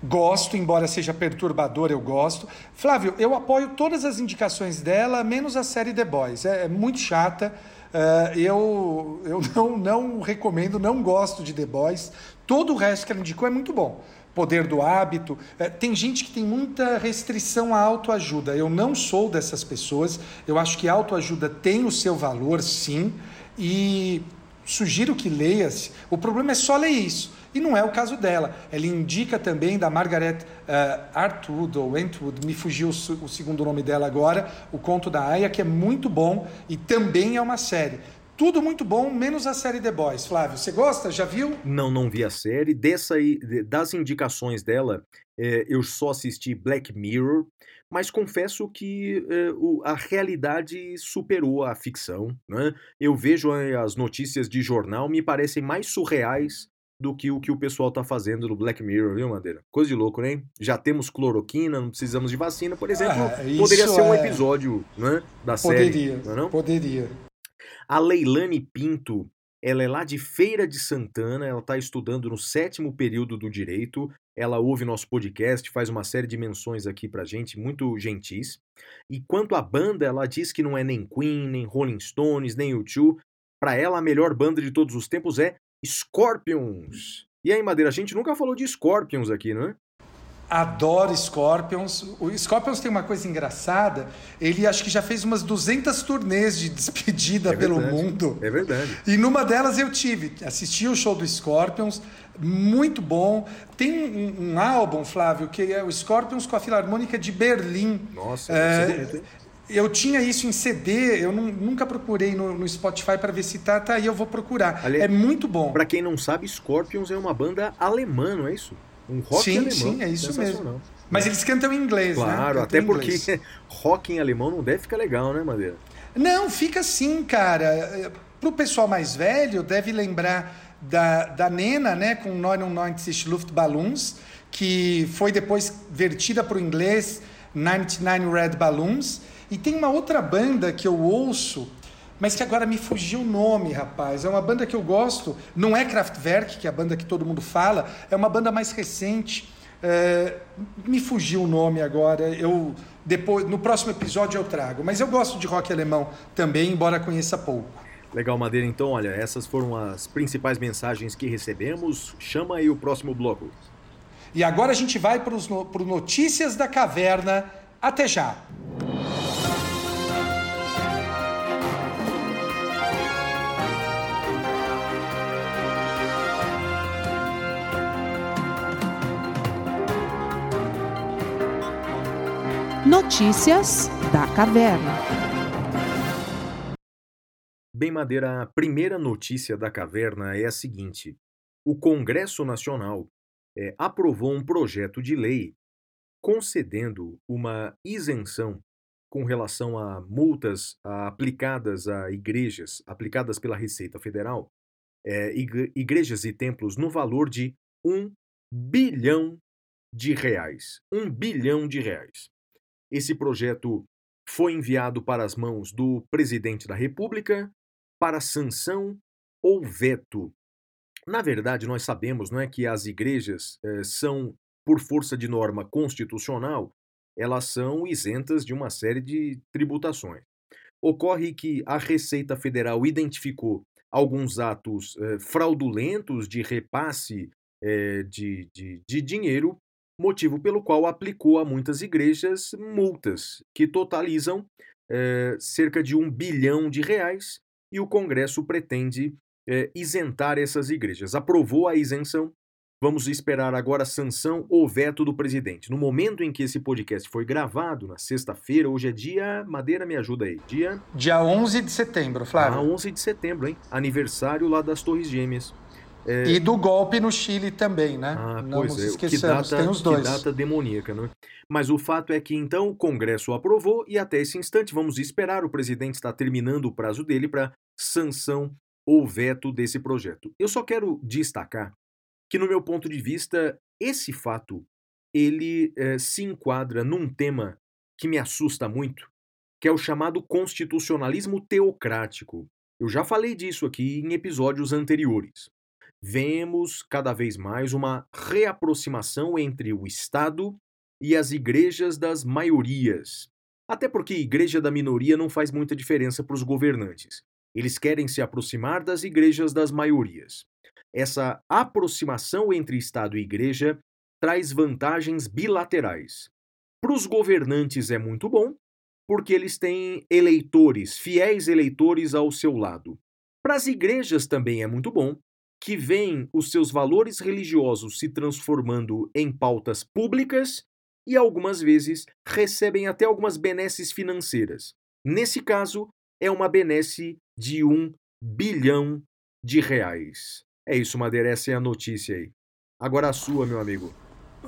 S2: Gosto, embora seja perturbador, eu gosto. Flávio, eu apoio todas as indicações dela, menos a série The Boys. É, é muito chata. Uh, eu eu não, não recomendo, não gosto de The Boys. Todo o resto que ela indicou é muito bom poder do hábito. É, tem gente que tem muita restrição à autoajuda. Eu não sou dessas pessoas. Eu acho que a autoajuda tem o seu valor, sim, e sugiro que leia-se. O problema é só ler isso. E não é o caso dela. Ela indica também da Margaret uh, ou Entwood, me fugiu o, o segundo nome dela agora, o Conto da Aya, que é muito bom e também é uma série. Tudo muito bom, menos a série The Boys. Flávio, você gosta? Já viu?
S3: Não, não vi a série. Dessa aí, das indicações dela, é, eu só assisti Black Mirror, mas confesso que é, o, a realidade superou a ficção. Né? Eu vejo as notícias de jornal, me parecem mais surreais do que o que o pessoal tá fazendo no Black Mirror, viu, Madeira? Coisa de louco, né? Já temos cloroquina, não precisamos de vacina, por exemplo.
S2: Ah,
S3: poderia ser um
S2: é-
S3: episódio né, da
S2: Poderia,
S3: série, não é
S2: poderia.
S3: A Leilane Pinto, ela é lá de Feira de Santana, ela está estudando no sétimo período do direito. Ela ouve nosso podcast, faz uma série de menções aqui pra gente, muito gentis. E quanto à banda, ela diz que não é nem Queen, nem Rolling Stones, nem U2. Pra ela, a melhor banda de todos os tempos é Scorpions. E aí, Madeira, a gente nunca falou de Scorpions aqui, não é?
S2: Adoro Scorpions. O Scorpions tem uma coisa engraçada. Ele acho que já fez umas 200 turnês de despedida
S3: É
S2: pelo
S3: verdade.
S2: mundo.
S3: É verdade.
S2: E numa delas eu tive, assisti o show do Scorpions, muito bom. Tem um, um álbum, Flávio, que é o Scorpions com a Filarmônica de Berlim.
S3: Nossa,
S2: É, eu tinha isso em CD, eu nu- nunca procurei no, no Spotify para ver se tá, tá aí, eu vou procurar.
S3: Ali-
S2: É muito bom.
S3: Pra quem não sabe, Scorpions é uma banda alemã, não é isso? Um rock
S2: Sim,
S3: alemão.
S2: sim, é isso mesmo. Mas eles cantam em inglês, né?
S3: Claro, até porque
S2: inglês.
S3: rock em alemão não deve ficar legal, né, Madeira?
S2: Não, fica assim, cara. Pro pessoal mais velho, deve lembrar da, da Nena, né, com 99 Luftballons, que foi depois vertida para o inglês 99 Red Balloons. E tem uma outra banda que eu ouço, mas que agora me fugiu o nome, rapaz. É uma banda que eu gosto, não é Kraftwerk, que é a banda que todo mundo fala, é uma banda mais recente. É, me fugiu o nome agora. Eu depois no próximo episódio eu trago. Mas eu gosto de rock alemão também, embora conheça pouco.
S3: Legal, Madeira. Então, olha, essas foram as principais mensagens que recebemos. Chama aí o próximo bloco.
S2: E agora a gente vai para pro Notícias da Caverna. Até já!
S4: Notícias da Caverna.
S3: Bem, Madeira, a primeira notícia da caverna é a seguinte: o Congresso Nacional eh, aprovou um projeto de lei concedendo uma isenção com relação a multas aplicadas a igrejas, aplicadas pela Receita Federal, igre- igrejas e templos no valor de um bilhão de reais. Um bilhão de reais. Esse projeto foi enviado para as mãos do presidente da República para sanção ou veto. Na verdade, nós sabemos não é, que as igrejas eh, são, por força de norma constitucional, elas são isentas de uma série de tributações. Ocorre que a Receita Federal identificou alguns atos eh, fraudulentos de repasse eh, de, de, de dinheiro, motivo pelo qual aplicou a muitas igrejas multas que totalizam eh, cerca de um bilhão de reais e o Congresso pretende eh, isentar essas igrejas. Aprovou a isenção. Vamos esperar agora a sanção ou veto do presidente. No momento em que esse podcast foi gravado, na sexta-feira, hoje é dia. Madeira, me ajuda aí. Dia
S2: Dia 11 de setembro,
S3: ah,
S2: Flávio.
S3: 11 de setembro, hein? Aniversário lá das Torres Gêmeas.
S2: E do golpe no Chile também, né?
S3: Ah,
S2: Não
S3: pois
S2: nos
S3: é. Que
S2: esqueçamos,
S3: data,
S2: tem os
S3: que
S2: dois.
S3: data demoníaca, não é? Mas o fato é que então o Congresso aprovou e até esse instante vamos esperar. O presidente está terminando o prazo dele para sanção ou veto desse projeto. Eu só quero destacar que, no meu ponto de vista, esse fato ele eh, se enquadra num tema que me assusta muito, que é o chamado constitucionalismo teocrático. Eu já falei disso aqui em episódios anteriores vemos cada vez mais uma reaproximação entre o Estado e as igrejas das maiorias. Até porque igreja da minoria não faz muita diferença para os governantes. Eles querem se aproximar das igrejas das maiorias. Essa aproximação entre Estado e igreja traz vantagens bilaterais. Para os governantes é muito bom, porque eles têm eleitores, fiéis eleitores ao seu lado. Para as igrejas também é muito bom, que veem os seus valores religiosos se transformando em pautas públicas e algumas vezes recebem até algumas benesses financeiras. Nesse caso, é uma benesse de um bilhão de reais. É isso, Madeira, essa é a notícia aí. Agora a sua, meu amigo.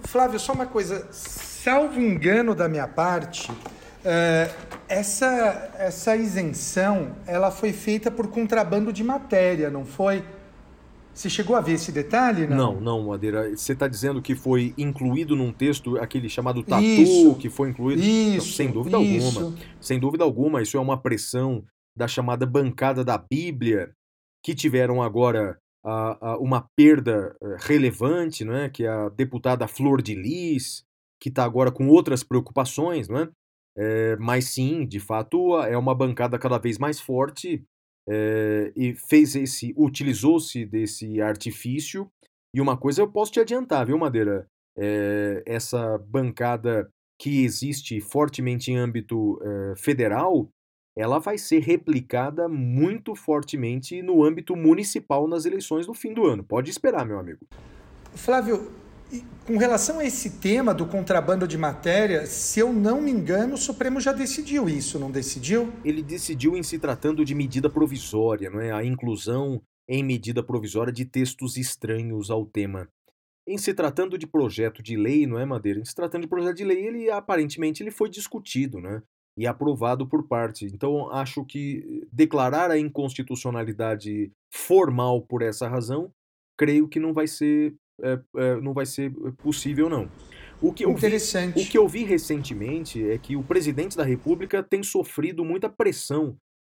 S2: Flávio, só uma coisa. Salvo engano da minha parte, eh, essa, essa isenção ela foi feita por contrabando de matéria, não foi? Você chegou a ver esse detalhe? Não,
S3: não, não Madeira. Você está dizendo que foi incluído num texto aquele chamado tatu,
S2: Isso.
S3: que foi incluído?
S2: Isso,
S3: Não, sem dúvida
S2: isso.
S3: alguma. Sem dúvida alguma, isso é uma pressão da chamada bancada da Bíblia, que tiveram agora uma perda eh, relevante, não é? que é a deputada Flor de Lis, que está agora com outras preocupações, não é? Eh, mas sim, de fato, é uma bancada cada vez mais forte eh, e fez esse, utilizou-se desse artifício. E uma coisa eu posso te adiantar, viu, Madeira? Eh, essa bancada que existe fortemente em âmbito eh, federal, ela vai ser replicada muito fortemente no âmbito municipal nas eleições do fim do ano. Pode esperar, meu amigo.
S2: Flávio, com relação a esse tema do contrabando de matéria, se eu não me engano, o Supremo já decidiu isso, não decidiu?
S3: Ele decidiu em se tratando de medida provisória, não é? A inclusão em medida provisória de textos estranhos ao tema. Em se tratando de projeto de lei, não é, Madeira? Em se tratando de projeto de lei, ele aparentemente ele foi discutido, né? E aprovado por parte. Então, acho que declarar a inconstitucionalidade formal por essa razão, creio que não vai ser, não vai ser possível, não. O que, eu vi, o que eu vi recentemente é que o presidente da República tem sofrido muita pressão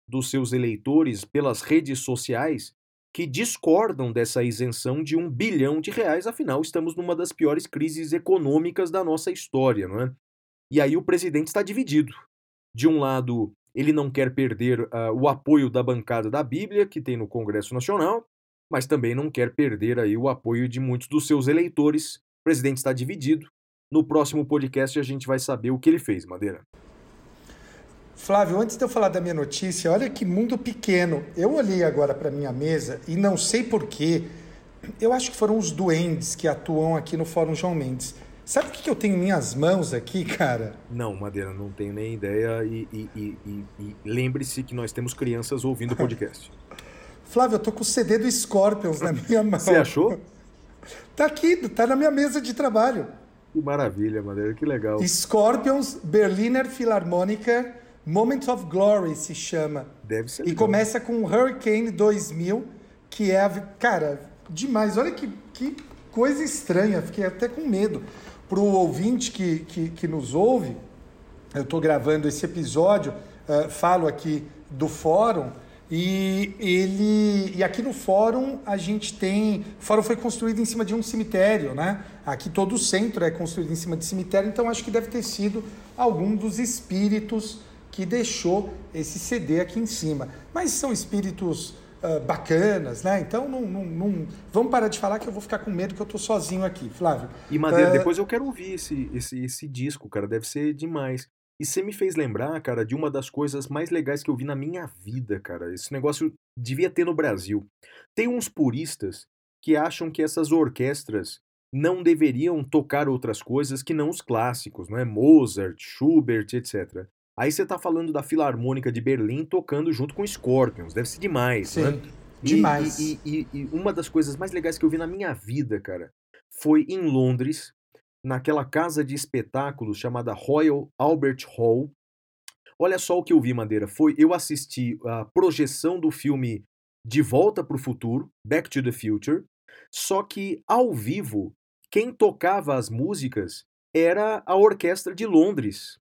S3: dos seus eleitores pelas redes sociais que discordam dessa isenção de um bilhão de reais, afinal, estamos numa das piores crises econômicas da nossa história, não é? E aí o presidente está dividido. De um lado, ele não quer perder ah, o apoio da bancada da Bíblia, que tem no Congresso Nacional, mas também não quer perder aí o apoio de muitos dos seus eleitores. O presidente está dividido. No próximo podcast a gente vai saber o que ele fez, Madeira.
S2: Flávio, antes de eu falar da minha notícia, olha que mundo pequeno. Eu olhei agora para minha mesa e não sei porquê. Eu acho que foram os duendes que atuam aqui no Fórum João Mendes. Sabe o que eu tenho em minhas mãos aqui, cara?
S3: Não, Madeira, não tenho nem ideia. E- e- e- e lembre-se que nós temos crianças ouvindo o podcast.
S2: Flávio, eu tô com o CD do Scorpions na minha mão.
S3: Você achou?
S2: Tá aqui, tá na minha mesa de trabalho.
S3: Que maravilha, Madeira, que legal.
S2: Scorpions Berliner Philharmoniker Moment of Glory se chama.
S3: Deve ser
S2: E
S3: legal.
S2: começa com Hurricane 2000, que é, a cara, demais. Olha que, que coisa estranha, fiquei até com medo. Para o ouvinte que, que, que nos ouve, eu estou gravando esse episódio, eh, falo aqui do fórum, e ele. E aqui no fórum a gente tem. O fórum foi construído em cima de um cemitério, né? Aqui todo o centro é construído em cima de cemitério, então acho que deve ter sido algum dos espíritos que deixou esse CD aqui em cima. Mas são espíritos ah, bacanas, né? Então não, não, não- vamos parar de falar que eu vou ficar com medo que eu tô sozinho aqui, Flávio.
S3: E Madeira,
S2: Ah,
S3: depois eu quero ouvir esse, esse, esse disco, cara. Deve ser demais. E você me fez lembrar, cara, de uma das coisas mais legais que eu vi na minha vida, cara. Esse negócio devia ter no Brasil. Tem uns puristas que acham que essas orquestras não deveriam tocar outras coisas que não os clássicos, não é? Mozart, Schubert, etc. Aí você tá falando da Filarmônica de Berlim tocando junto com Scorpions. Deve ser demais, né?
S2: Sim,
S3: E-
S2: demais.
S3: E, e- e uma das coisas mais legais que eu vi na minha vida, cara, foi em Londres, naquela casa de espetáculos chamada Royal Albert Hall. Olha só o que eu vi, Madeira. Foi eu assisti a projeção do filme De Volta para o Futuro, Back to the Future, só que ao vivo, quem tocava as músicas era a orquestra de Londres.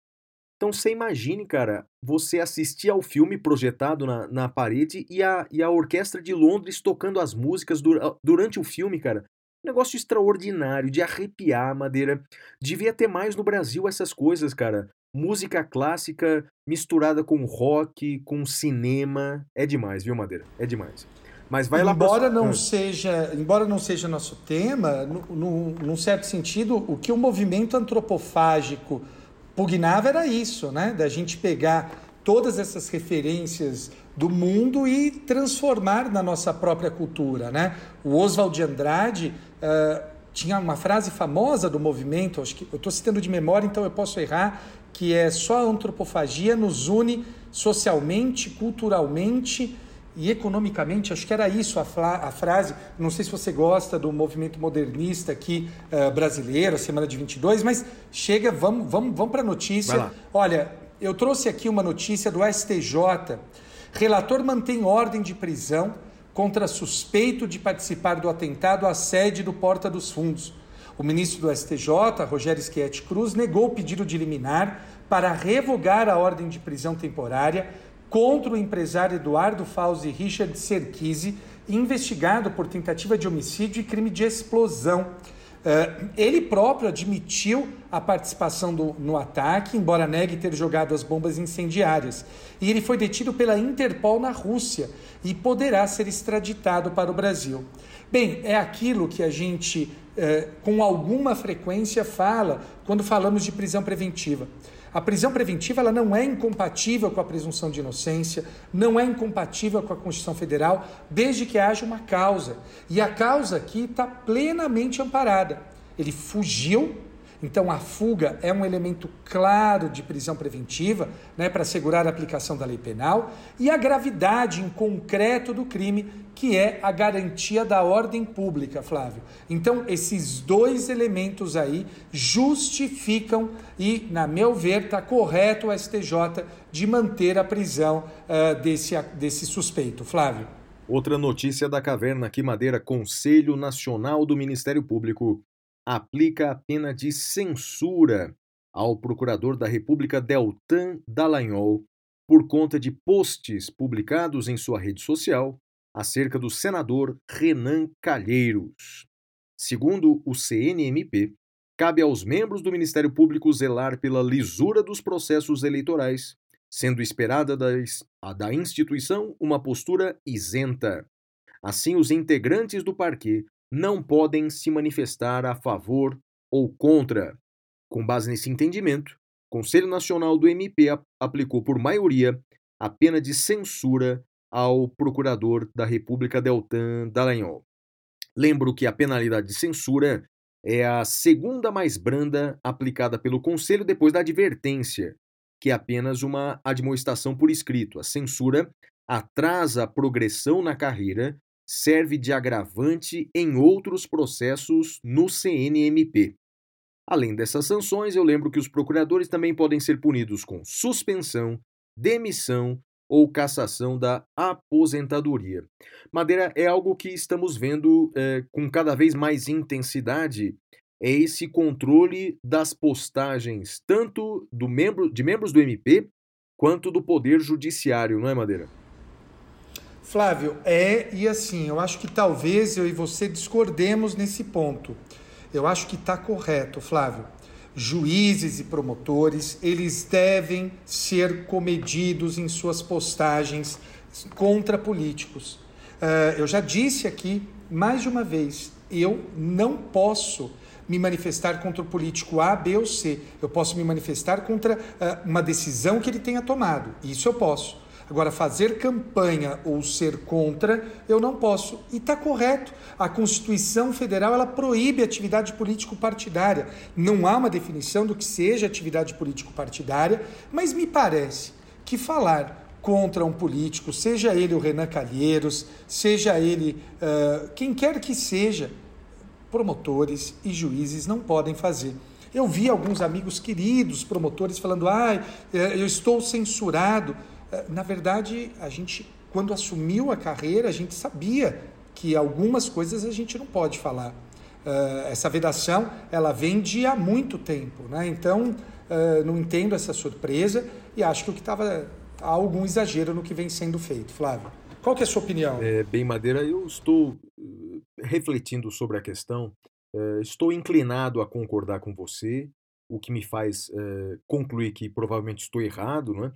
S3: Então você imagine, cara, você assistir ao filme projetado na, na parede e a, e a orquestra de Londres tocando as músicas dura- durante o filme, cara. Negócio extraordinário, de arrepiar, Madeira. Devia ter mais no Brasil essas coisas, cara. Música clássica misturada com rock, com cinema. É demais, viu, Madeira? É demais. Mas vai lá
S2: embora não
S3: Ah.
S2: seja embora não seja nosso tema no, no, num certo sentido o que o movimento antropofágico pugnava era isso né da gente pegar todas essas referências do mundo e transformar na nossa própria cultura né o Oswald de Andrade ah, tinha uma frase famosa do movimento acho que eu estou citando de memória então eu posso errar que é só a antropofagia nos une socialmente culturalmente e economicamente, acho que era isso a, a frase. Não sei se você gosta do movimento modernista aqui eh, brasileiro, a Semana de 22, mas chega, vamos, vamos, vamos para a notícia. Olha, eu trouxe aqui uma notícia do STJ. Relator mantém ordem de prisão contra suspeito de participar do atentado à sede do Porta dos Fundos. O ministro do STJ, Rogério Schietti Cruz, negou o pedido de liminar para revogar a ordem de prisão temporária contra o empresário Eduardo Fauzi Richard Serkisi, investigado por tentativa de homicídio e crime de explosão. Uh, ele próprio admitiu a participação do, no ataque, embora negue ter jogado as bombas incendiárias. E ele foi detido pela Interpol na Rússia e poderá ser extraditado para o Brasil. Bem, é aquilo que a gente, uh, com alguma frequência, fala quando falamos de prisão preventiva. A prisão preventiva ela não é incompatível com a presunção de inocência, não é incompatível com a Constituição Federal, desde que haja uma causa. E a causa aqui está plenamente amparada. Ele fugiu então, a fuga é um elemento claro de prisão preventiva, né, para assegurar a aplicação da lei penal, e a gravidade em concreto do crime, que é a garantia da ordem pública, Flávio. Então, esses dois elementos aí justificam, e, na meu ver, está correto o STJ de manter a prisão uh, desse, desse suspeito. Flávio.
S3: Outra notícia da caverna aqui, Madeira, Conselho Nacional do Ministério Público aplica a pena de censura ao procurador da República Deltan Dallagnol por conta de posts publicados em sua rede social acerca do senador Renan Calheiros. Segundo o CNMP, cabe aos membros do Ministério Público zelar pela lisura dos processos eleitorais, sendo esperada da, da instituição uma postura isenta. Assim, os integrantes do parquê não podem se manifestar a favor ou contra. Com base nesse entendimento, o Conselho Nacional do MP aplicou por maioria a pena de censura ao procurador da República Deltan Dallagnol. Lembro que a penalidade de censura é a segunda mais branda aplicada pelo Conselho depois da advertência, que é apenas uma admoestação por escrito. A censura atrasa a progressão na carreira serve de agravante em outros processos no CNMP. Além dessas sanções, eu lembro que os procuradores também podem ser punidos com suspensão, demissão ou cassação da aposentadoria. Madeira é algo que estamos vendo é, com cada vez mais intensidade. É esse controle das postagens, tanto do membro, de membros do MP quanto do Poder Judiciário, não é, Madeira?
S2: Flávio, é e assim, eu acho que talvez eu e você discordemos nesse ponto. Eu acho que está correto, Flávio. Juízes e promotores, eles devem ser comedidos em suas postagens contra políticos. Uh, eu já disse aqui mais de uma vez, eu não posso me manifestar contra o político A, B ou C. Eu posso me manifestar contra uh, uma decisão que ele tenha tomado. Isso eu posso. Agora, fazer campanha ou ser contra, eu não posso. E está correto. A Constituição Federal ela proíbe atividade político-partidária. Não há uma definição do que seja atividade político-partidária, mas me parece que falar contra um político, seja ele o Renan Calheiros, seja ele uh, quem quer que seja, promotores e juízes não podem fazer. Eu vi alguns amigos queridos, promotores, falando: ah, eu estou censurado. Eh, na verdade, a gente, quando assumiu a carreira, a gente sabia que algumas coisas a gente não pode falar. Uh, essa vedação, ela vem de há muito tempo, né? Então, uh, não entendo essa surpresa e acho que o que estava há algum exagero no que vem sendo feito. Flávio, qual que é a sua opinião?
S3: É, bem, Madeira, eu estou refletindo sobre a questão, estou inclinado a concordar com você, o que me faz concluir que provavelmente estou errado, né?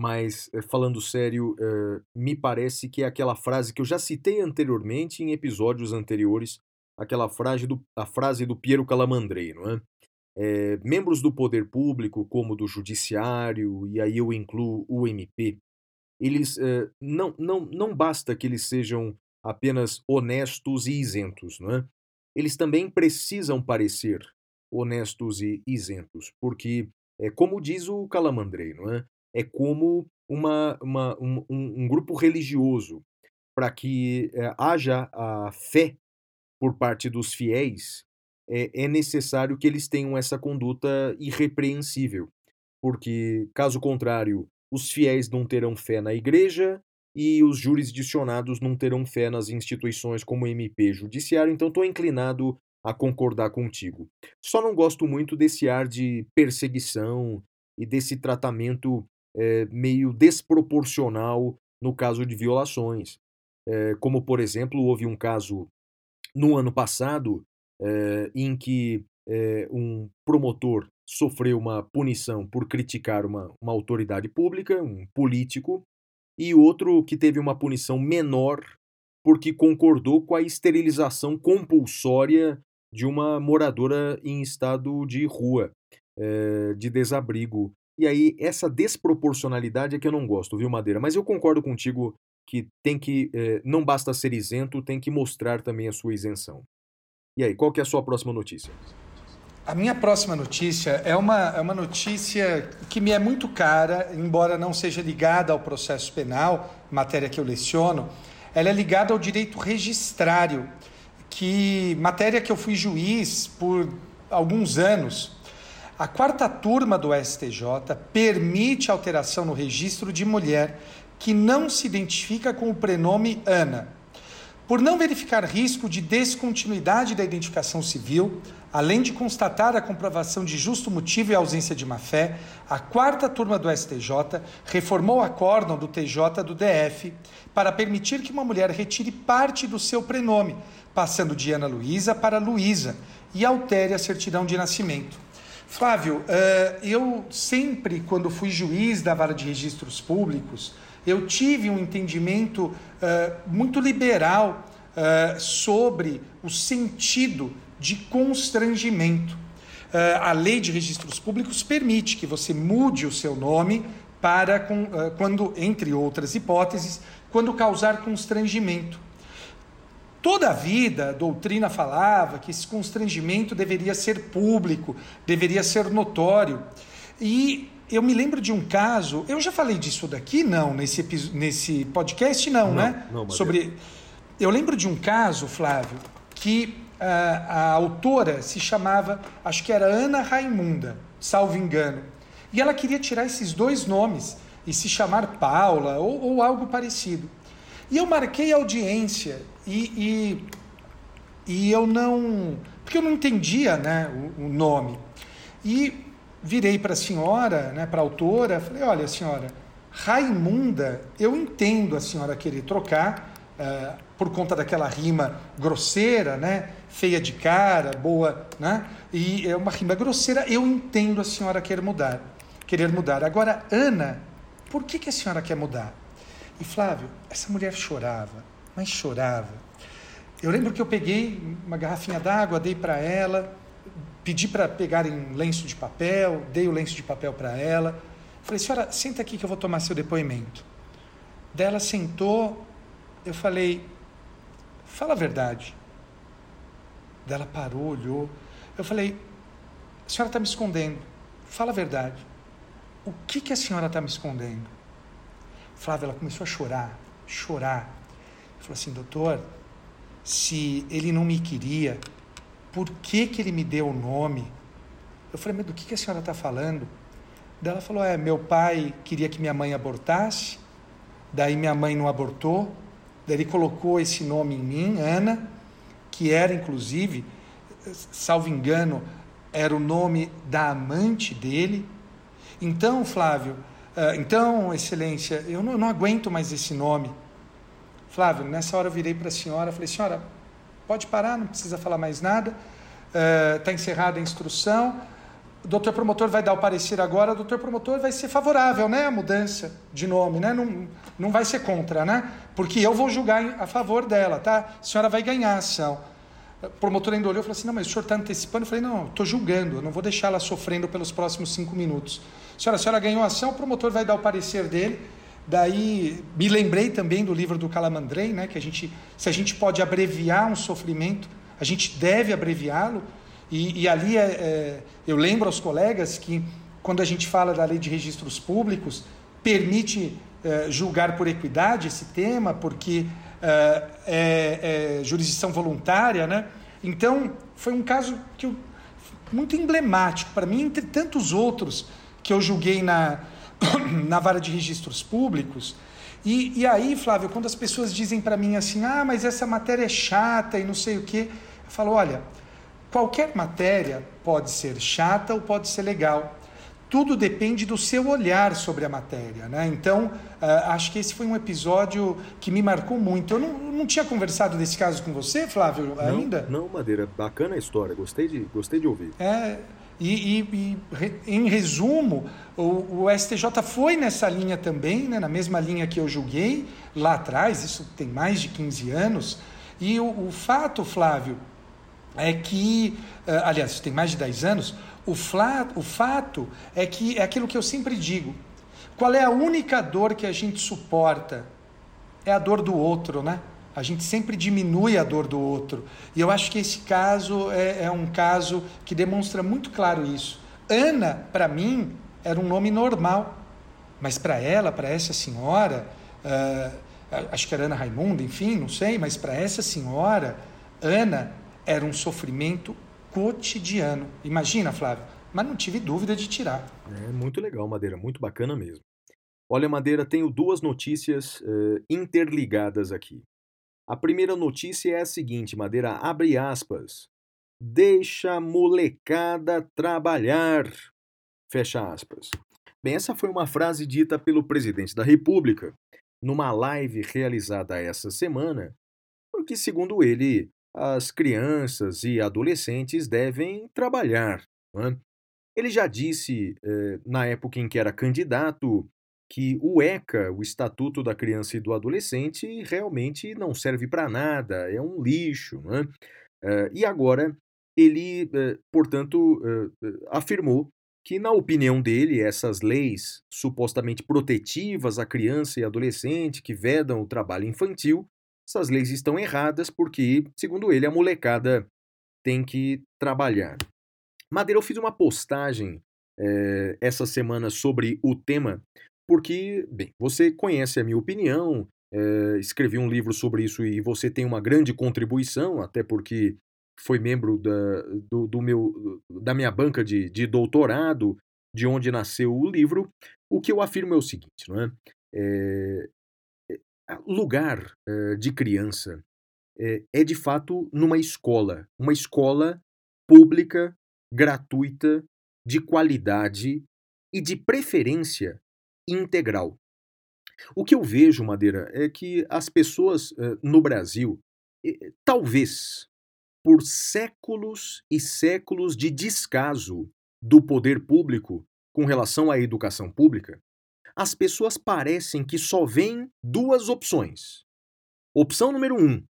S3: Mas eh, falando sério, uh, me parece que é aquela frase que eu já citei anteriormente em episódios anteriores, aquela frase do, a frase do Piero Calamandrei, não é? é? membros do poder público, como do judiciário, e aí eu incluo o MP, eles uh, não, não, não basta que eles sejam apenas honestos e isentos, não é? Eles também precisam parecer honestos e isentos, porque é como diz o Calamandrei, não é? É como uma, uma um, um, grupo religioso, para que é, haja a fé por parte dos fiéis, é, é necessário que eles tenham essa conduta irrepreensível, porque, caso contrário, os fiéis não terão fé na igreja, e os jurisdicionados não terão fé nas instituições como MP Judiciário, então estou inclinado a concordar contigo. Só não gosto muito desse ar de perseguição e desse tratamento é, meio desproporcional no caso de violações. É, como, por exemplo, houve um caso no ano passado é, em que um promotor sofreu uma punição por criticar uma, uma autoridade pública, um político, e outro que teve uma punição menor porque concordou com a esterilização compulsória de uma moradora em estado de rua, de desabrigo. E aí, essa desproporcionalidade é que eu não gosto, viu, Madeira? Mas eu concordo contigo que tem que. É, não basta ser isento, tem que mostrar também a sua isenção. E aí, qual que é a sua próxima notícia?
S2: A minha próxima notícia é uma, é uma notícia que me é muito cara, embora não seja ligada ao processo penal, matéria que eu leciono, ela é ligada ao direito registrário, que matéria que eu fui juiz por alguns anos. A quarta turma do STJ permite alteração no registro de mulher que não se identifica com o prenome Ana por não verificar risco de descontinuidade da identificação civil, além de constatar a comprovação de justo motivo e ausência de má-fé, a quarta turma do STJ reformou o acórdão do TJ do DF para permitir que uma mulher retire parte do seu prenome, passando de Ana Luísa para Luísa, e altere a certidão de nascimento. Flávio, eh, eu sempre, quando fui juiz da vara de registros públicos, eu tive um entendimento uh, muito liberal uh, sobre o sentido de constrangimento. A lei de registros públicos permite que você mude o seu nome para quando, entre outras hipóteses, quando causar constrangimento. Toda a vida a doutrina falava que esse constrangimento deveria ser público, deveria ser notório. E eu me lembro de um caso, eu já falei disso daqui, não, nesse, nesse podcast, não, não né? Não, Sobre. Eu lembro de um caso, Flávio, que a, ah, a autora se chamava, acho que era Ana Raimunda, salvo engano. E ela queria tirar esses dois nomes e se chamar Paula ou, ou algo parecido. E eu marquei audiência e, e, e, eu não. Porque eu não entendia né, o, o nome. E virei para a senhora, né, para a autora, falei: olha, senhora, Raimunda, eu entendo a senhora querer trocar uh, por conta daquela rima grosseira, né, feia de cara, boa, né, e é uma rima grosseira. Eu entendo a senhora querer mudar, querer mudar. Agora, Ana, por que, que a senhora quer mudar? E Flávio, essa mulher chorava, mas chorava. Eu lembro que eu peguei uma garrafinha d'água, dei para ela, pedi para pegarem lenço de papel, dei o lenço de papel para ela. Falei, senhora, senta aqui que eu vou tomar seu depoimento. Dela sentou, eu falei, fala a verdade. Dela parou, olhou. Eu falei, a senhora está me escondendo. Fala a verdade. O que, que a senhora está me escondendo? Flávia, ela começou a chorar, chorar. Falou assim, doutor, se ele não me queria, por que, que ele me deu o nome? Eu falei, mas do que, que a senhora está falando? Daí ela falou, é, meu pai queria que minha mãe abortasse, daí minha mãe não abortou, daí ele colocou esse nome em mim, Ana, que era inclusive, salvo engano, era o nome da amante dele. Então, Flávio, então, Excelência, eu não, eu não aguento mais esse nome. Flávio, nessa hora eu virei para a senhora, falei, senhora, pode parar, não precisa falar mais nada, está eh, uh, encerrada a instrução. O doutor promotor vai dar o parecer agora, o doutor promotor vai ser favorável, né, a mudança de nome, né, não, não vai ser contra, né, porque eu vou julgar a favor dela, tá, a senhora vai ganhar a ação. O promotor ainda olhou e falou assim, não, mas o senhor está antecipando? Eu falei, não, estou julgando, eu não vou deixar ela sofrendo pelos próximos cinco minutos. Senhora, a senhora ganhou a ação, o promotor vai dar o parecer dele, Daí me lembrei também do livro do Calamandrei, né, que a gente, se a gente pode abreviar um sofrimento, a gente deve abreviá-lo. E, e, ali é, é, eu lembro aos colegas que quando a gente fala da lei de registros públicos, permite é, julgar por equidade esse tema, porque é, é, é jurisdição voluntária, né? Então foi um caso que eu, muito emblemático para mim, entre tantos outros que eu julguei na na vara de registros públicos. E, e aí, Flávio, quando as pessoas dizem para mim assim, ah, mas essa matéria é chata e não sei o quê, eu falo, olha, qualquer matéria pode ser chata ou pode ser legal tudo depende do seu olhar sobre a matéria. Né? Então, uh, acho que esse foi um episódio que me marcou muito. Eu não, não tinha conversado desse caso com você, Flávio,
S3: não,
S2: ainda?
S3: Não, Madeira, bacana a história, gostei de, gostei de ouvir.
S2: É, e, e, e em resumo, o, o, STJ foi nessa linha também, né? na mesma linha que eu julguei lá atrás, isso tem mais de 15 anos. E o, o fato, Flávio, é que, uh, aliás, tem mais de 10 anos, o, fla, o fato é que é aquilo que eu sempre digo. Qual é a única dor que a gente suporta? É a dor do outro, né? A gente sempre diminui a dor do outro. E eu acho que esse caso é, é um caso que demonstra muito claro isso. Ana, para mim, era um nome normal. Mas para ela, para essa senhora, uh, acho que era Ana Raimunda, enfim, não sei, mas para essa senhora, Ana era um sofrimento cotidiano. Imagina, Flávio, mas não tive dúvida de tirar.
S3: É muito legal, Madeira, muito bacana mesmo. Olha, Madeira, tenho duas notícias uh, interligadas aqui. A primeira notícia é a seguinte, Madeira, abre aspas. Deixa a molecada trabalhar. Fecha aspas. Bem, essa foi uma frase dita pelo presidente da República numa live realizada essa semana, porque, segundo ele, as crianças e adolescentes devem trabalhar. É? Ele já disse, eh, na época em que era candidato, que o ECA, o Estatuto da Criança e do Adolescente, realmente não serve para nada, é um lixo. É? Eh, e agora ele, eh, portanto, afirmou que, na opinião dele, essas leis supostamente protetivas à criança e adolescente que vedam o trabalho infantil essas leis estão erradas porque, segundo ele, a molecada tem que trabalhar. Madeira, eu fiz uma postagem é, essa semana sobre o tema, porque, bem, você conhece a minha opinião, é, escrevi um livro sobre isso e você tem uma grande contribuição, até porque foi membro da, do, do meu, da minha banca de, de, doutorado, de onde nasceu o livro. O que eu afirmo é o seguinte, não é? é lugar uh, de criança é, é de fato numa escola, uma escola pública, gratuita, de qualidade e de preferência integral. O que eu vejo, Madeira, é que as pessoas uh, no Brasil, eh, talvez por séculos e séculos de descaso do poder público com relação à educação pública, as pessoas parecem que só veem duas opções. Opção número um: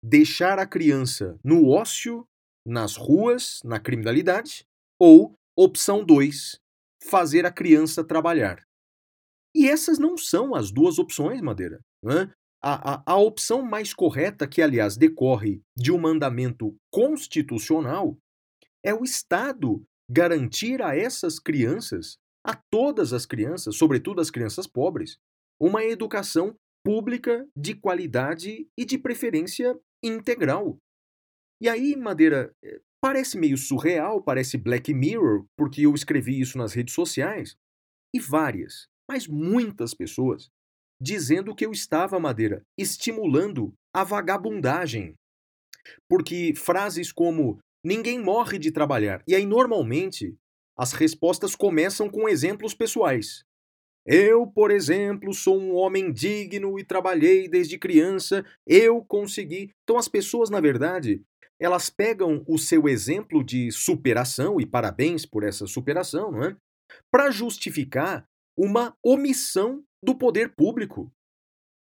S3: deixar a criança no ócio, nas ruas, na criminalidade. Ou opção dois: fazer a criança trabalhar. E essas não são as duas opções, Madeira. Né? A, a, a opção mais correta, que aliás decorre de um mandamento constitucional, é o Estado garantir a essas crianças a todas as crianças, sobretudo as crianças pobres, uma educação pública de qualidade e de preferência integral. E aí, Madeira, eh, parece meio surreal, parece Black Mirror, porque eu escrevi isso nas redes sociais, e várias, mas muitas pessoas, dizendo que eu estava, Madeira, estimulando a vagabundagem. Porque frases como ninguém morre de trabalhar, e aí normalmente as respostas começam com exemplos pessoais. Eu, por exemplo, sou um homem digno e trabalhei desde criança, eu consegui. Então, as pessoas, na verdade, elas pegam o seu exemplo de superação, e parabéns por essa superação, não é? Para justificar uma omissão do poder público.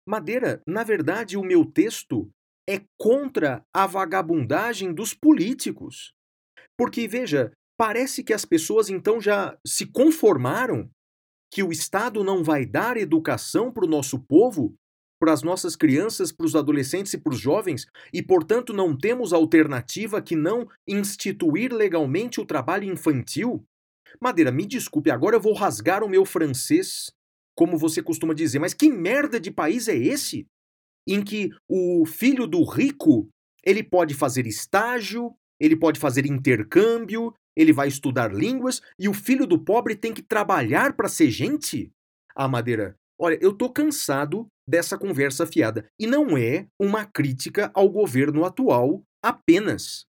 S3: Madeira, na verdade, o meu texto é contra a vagabundagem dos políticos. Porque, veja, Parece que as pessoas então já se conformaram que o Estado não vai dar educação para o nosso povo, para as nossas crianças, para os adolescentes e para os jovens, e portanto não temos alternativa que não instituir legalmente o trabalho infantil? Madeira, me desculpe, agora eu vou rasgar o meu francês, como você costuma dizer, mas que merda de país é esse? Em que o filho do rico ele pode fazer estágio, ele pode fazer intercâmbio, ele vai estudar línguas e o filho do pobre tem que trabalhar para ser gente? Ah, Madeira, Olha, eu tô cansado dessa conversa fiada. E não é uma crítica ao governo atual apenas.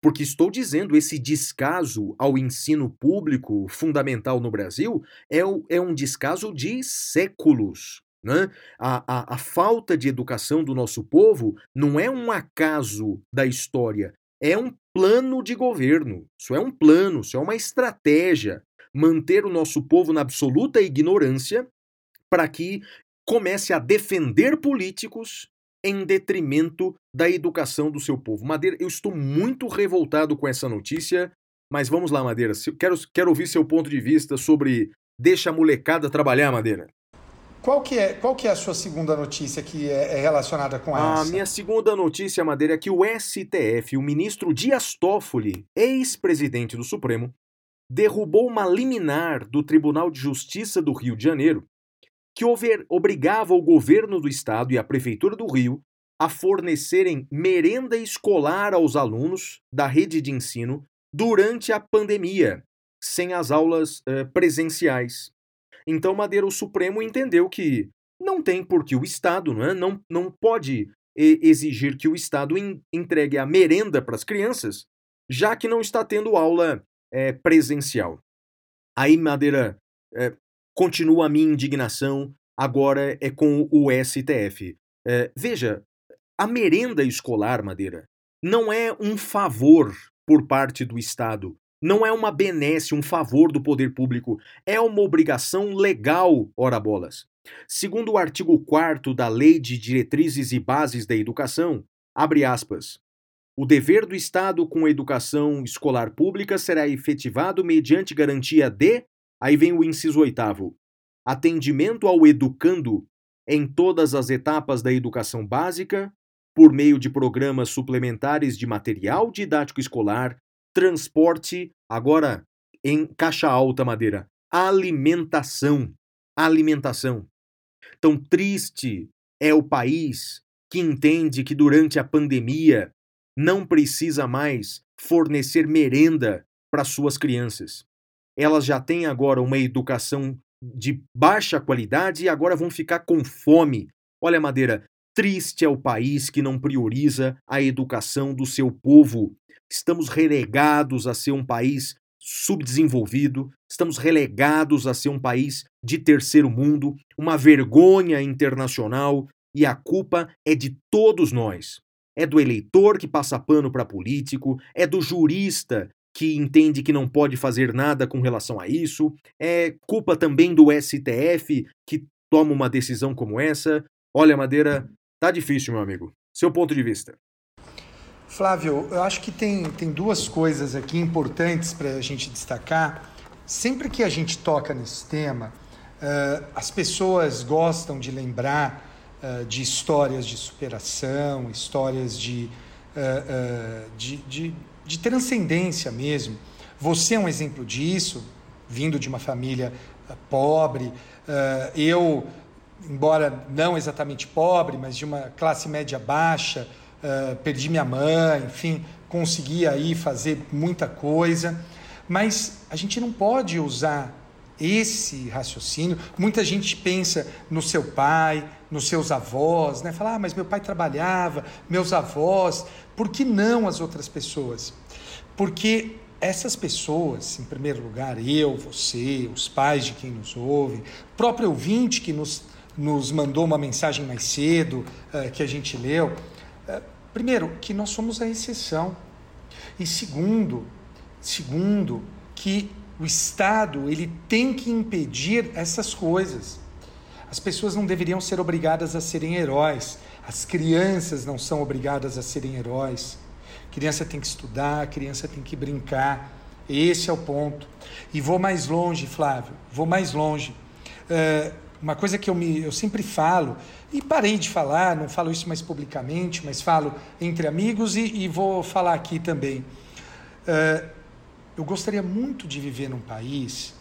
S3: Porque estou dizendo, esse descaso ao ensino público fundamental no Brasil é, é um descaso de séculos. Né? A, a, a falta de educação do nosso povo não é um acaso da história, é um plano de governo. Isso é um plano, isso é uma estratégia. Manter o nosso povo na absoluta ignorância para que comece a defender políticos em detrimento da educação do seu povo. Madeira, eu estou muito revoltado com essa notícia, mas vamos lá, Madeira. Quero, quero ouvir seu ponto de vista sobre deixa a molecada trabalhar, Madeira.
S2: Qual que é, qual que é a sua segunda notícia que é, é relacionada com essa?
S3: A minha segunda notícia, Madeira, é que o STF, o ministro Dias Toffoli, ex-presidente do Supremo, derrubou uma liminar do Tribunal de Justiça do Rio de Janeiro que obrigava o governo do estado e a prefeitura do Rio a fornecerem merenda escolar aos alunos da rede de ensino durante a pandemia, sem as aulas eh, presenciais. Então, Madeira, o Supremo entendeu que não tem por que o Estado não, é? não, não pode exigir que o Estado entregue a merenda para as crianças, já que não está tendo aula é, presencial. Aí, Madeira, é, continua a minha indignação, agora é com o STF. É, veja, a merenda escolar, Madeira, não é um favor por parte do Estado, não é uma benesse, um favor do poder público, é uma obrigação legal, ora bolas. Segundo o artigo 4 da Lei de Diretrizes e Bases da Educação, abre aspas, o dever do Estado com a educação escolar pública será efetivado mediante garantia de Aí vem o inciso oitavo. Atendimento ao educando em todas as etapas da educação básica, por meio de programas suplementares de material didático escolar, transporte, agora em caixa alta madeira, alimentação. Alimentação. Tão triste é o país que entende que durante a pandemia não precisa mais fornecer merenda para suas crianças elas já têm agora uma educação de baixa qualidade e agora vão ficar com fome. Olha, Madeira, triste é o país que não prioriza a educação do seu povo. Estamos relegados a ser um país subdesenvolvido, estamos relegados a ser um país de terceiro mundo, uma vergonha internacional, e a culpa é de todos nós. É do eleitor que passa pano para político, é do jurista que entende que não pode fazer nada com relação a isso. É culpa também do STF, que toma uma decisão como essa. Olha, Madeira, tá difícil, meu amigo. Seu ponto de vista.
S2: Flávio, eu acho que tem, tem duas coisas aqui importantes para a gente destacar. Sempre que a gente toca nesse tema, uh, as pessoas gostam de lembrar uh, de histórias de superação, histórias de, uh, de, de de transcendência mesmo. Você é um exemplo disso, vindo de uma família pobre. Eu, embora não exatamente pobre, mas de uma classe média baixa, uh, perdi minha mãe, enfim, consegui aí fazer muita coisa. Mas a gente não pode usar esse raciocínio. Muita gente pensa no seu pai, nos seus avós, né? Falar, ah, mas meu pai trabalhava, meus avós. Por que não as outras pessoas? Porque essas pessoas, em primeiro lugar, eu, você, os pais de quem nos ouve, próprio ouvinte que nos, nos mandou uma mensagem mais cedo, uh, que a gente leu, uh, primeiro, que nós somos a exceção. E segundo, segundo, que o Estado ele tem que impedir essas coisas. As pessoas não deveriam ser obrigadas a serem heróis. As crianças não são obrigadas a serem heróis. A criança tem que estudar, a criança tem que brincar. Esse é o ponto. E vou mais longe, Flávio, vou mais longe. Uh, uma coisa que eu, me, eu sempre falo, e parei de falar, não falo isso mais publicamente, mas falo entre amigos e, e vou falar aqui também. Uh, eu gostaria muito de viver num país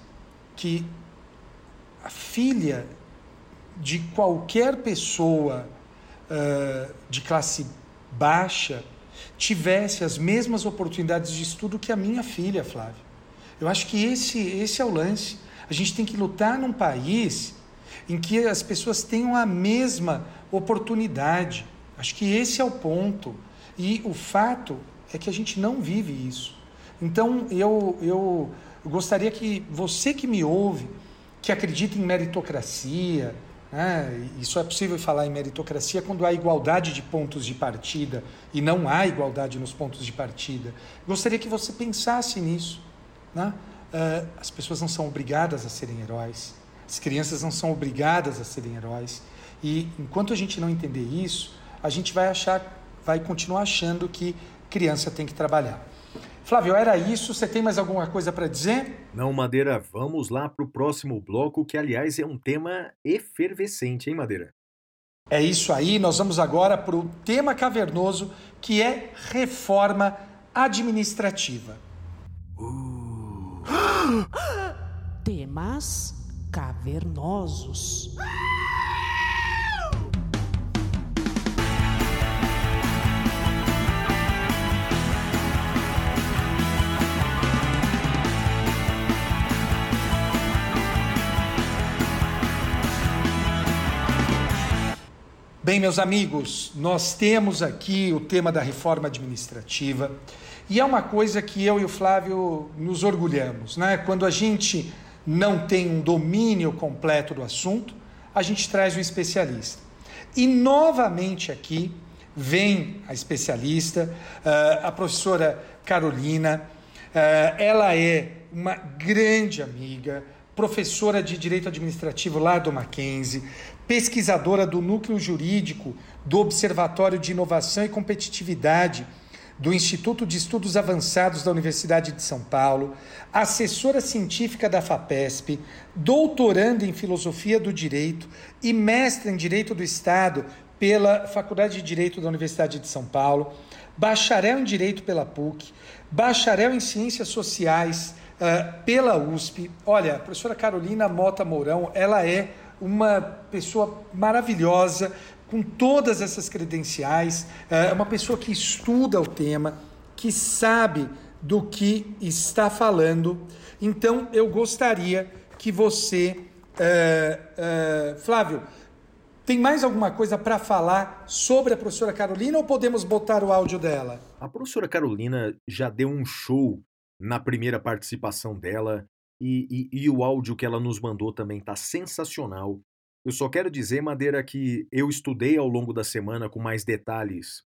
S2: que a filha de qualquer pessoa uh, de classe baixa tivesse as mesmas oportunidades de estudo que a minha filha, Flávia. Eu acho que esse, esse é o lance. A gente tem que lutar num país em que as pessoas tenham a mesma oportunidade. Acho que esse é o ponto. E o fato é que a gente não vive isso. Então eu, eu gostaria que você que me ouve, que acredita em meritocracia, né? e só é possível falar em meritocracia quando há igualdade de pontos de partida e não há igualdade nos pontos de partida. Gostaria que você pensasse nisso. Né? Uh, as pessoas não são obrigadas a serem heróis, as crianças não são obrigadas a serem heróis. E enquanto a gente não entender isso, a gente vai achar, vai continuar achando que criança tem que trabalhar. Flávio, era isso? Você tem mais alguma coisa para dizer?
S3: Não, Madeira, vamos lá para o próximo bloco, que aliás é um tema efervescente, hein, Madeira?
S2: É isso aí, nós vamos agora para o tema cavernoso, que é reforma administrativa.
S4: Uh. Temas cavernosos.
S2: Bem, meus amigos, nós temos aqui o tema da reforma administrativa e é uma coisa que eu e o Flávio nos orgulhamos, né? Quando a gente não tem um domínio completo do assunto, a gente traz um especialista. E novamente aqui vem a especialista, eh, a professora Carolina. Eh, ela é uma grande amiga, professora de Direito Administrativo lá do Mackenzie, pesquisadora do Núcleo Jurídico do Observatório de Inovação e Competitividade do Instituto de Estudos Avançados da Universidade de São Paulo, assessora científica da FAPESP, doutoranda em Filosofia do Direito e mestre em Direito do Estado pela Faculdade de Direito da Universidade de São Paulo, bacharel em Direito pela PUC, bacharel em Ciências Sociais uh, pela USP. Olha, a professora Carolina Mota Mourão, ela é uma pessoa maravilhosa, com todas essas credenciais, é uma pessoa que estuda o tema, que sabe do que está falando. Então, eu gostaria que você, é, é, Flávio, tem mais alguma coisa para falar sobre a professora Carolina ou podemos botar o áudio dela?
S3: A professora Carolina já deu um show na primeira participação dela. E, e, e, o áudio que ela nos mandou também está sensacional. Eu só quero dizer, Madeira, que eu estudei ao longo da semana com mais detalhes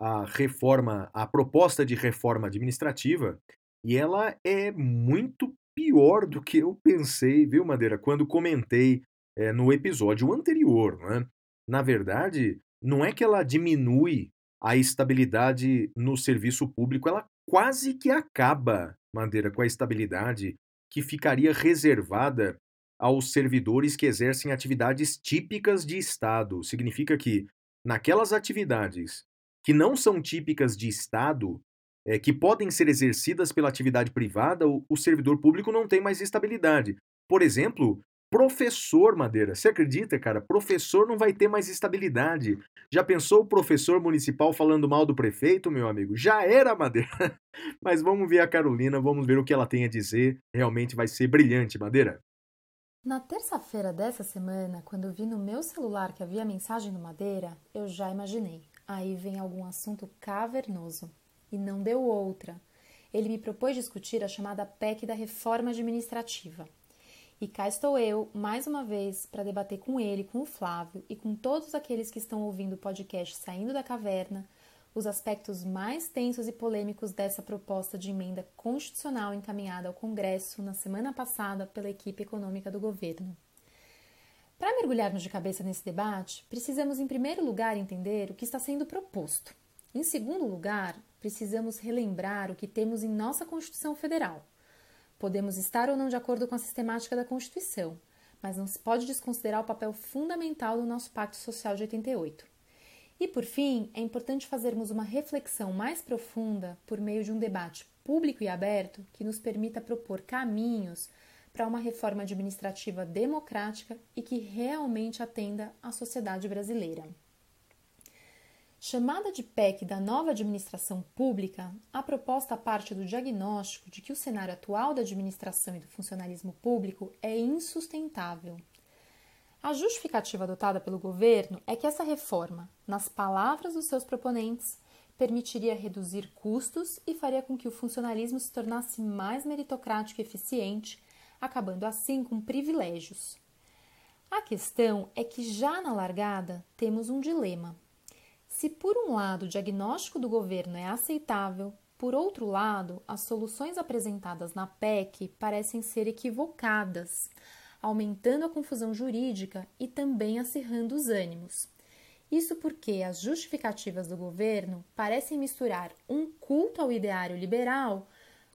S3: a reforma, a proposta de reforma administrativa, e ela é muito pior do que eu pensei, viu, Madeira, quando comentei é, no episódio anterior. Né? Na verdade, não é que ela diminui a estabilidade no serviço público, ela quase que acaba, Madeira, com a estabilidade que ficaria reservada aos servidores que exercem atividades típicas de Estado. Significa que, naquelas atividades que não são típicas de Estado, é, que podem ser exercidas pela atividade privada, o, o servidor público não tem mais estabilidade. Por exemplo, Professor, Madeira, você acredita, cara? Professor não vai ter mais estabilidade. Já pensou o professor municipal falando mal do prefeito, meu amigo? Já era, Madeira. Mas vamos ver a Carolina, vamos ver o que ela tem a dizer. Realmente vai ser brilhante, Madeira.
S5: Na terça-feira dessa semana, quando vi no meu celular que havia mensagem no Madeira, eu já imaginei. Aí vem algum assunto cavernoso. E não deu outra. Ele me propôs discutir a chamada PEC da reforma administrativa. E cá estou eu, mais uma vez, para debater com ele, com o Flávio e com todos aqueles que estão ouvindo o podcast Saindo da Caverna os aspectos mais tensos e polêmicos dessa proposta de emenda constitucional encaminhada ao Congresso na semana passada pela equipe econômica do governo. Para mergulharmos de cabeça nesse debate, precisamos, em primeiro lugar, entender o que está sendo proposto. Em segundo lugar, precisamos relembrar o que temos em nossa Constituição Federal Podemos estar ou não de acordo com a sistemática da Constituição, mas não se pode desconsiderar o papel fundamental do nosso Pacto Social de 88. E, por fim, é importante fazermos uma reflexão mais profunda por meio de um debate público e aberto que nos permita propor caminhos para uma reforma administrativa democrática e que realmente atenda à sociedade brasileira. Chamada de PEC da nova administração pública, a proposta parte do diagnóstico de que o cenário atual da administração e do funcionalismo público é insustentável. A justificativa adotada pelo governo é que essa reforma, nas palavras dos seus proponentes, permitiria reduzir custos e faria com que o funcionalismo se tornasse mais meritocrático e eficiente, acabando assim com privilégios. A questão é que já na largada temos um dilema. Se por um lado o diagnóstico do governo é aceitável, por outro lado, as soluções apresentadas na PEC parecem ser equivocadas, aumentando a confusão jurídica e também acirrando os ânimos. Isso porque as justificativas do governo parecem misturar um culto ao ideário liberal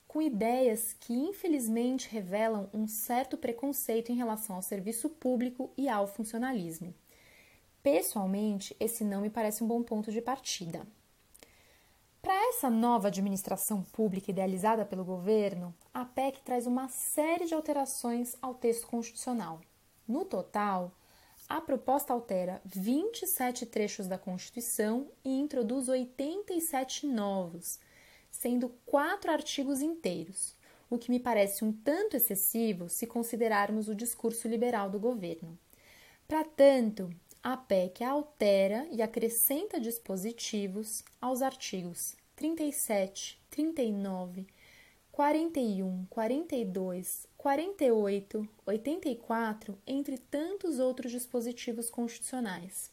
S5: com ideias que infelizmente revelam um certo preconceito em relação ao serviço público e ao funcionalismo. Pessoalmente, esse não me parece um bom ponto de partida. Para essa nova administração pública idealizada pelo governo, a PEC traz uma série de alterações ao texto constitucional. No total, a proposta altera 27 trechos da Constituição e introduz 87 novos, sendo quatro artigos inteiros, o que me parece um tanto excessivo se considerarmos o discurso liberal do governo. Para tanto, a PEC altera e acrescenta dispositivos aos artigos 37, 39, 41, 42, 48, 84, entre tantos outros dispositivos constitucionais.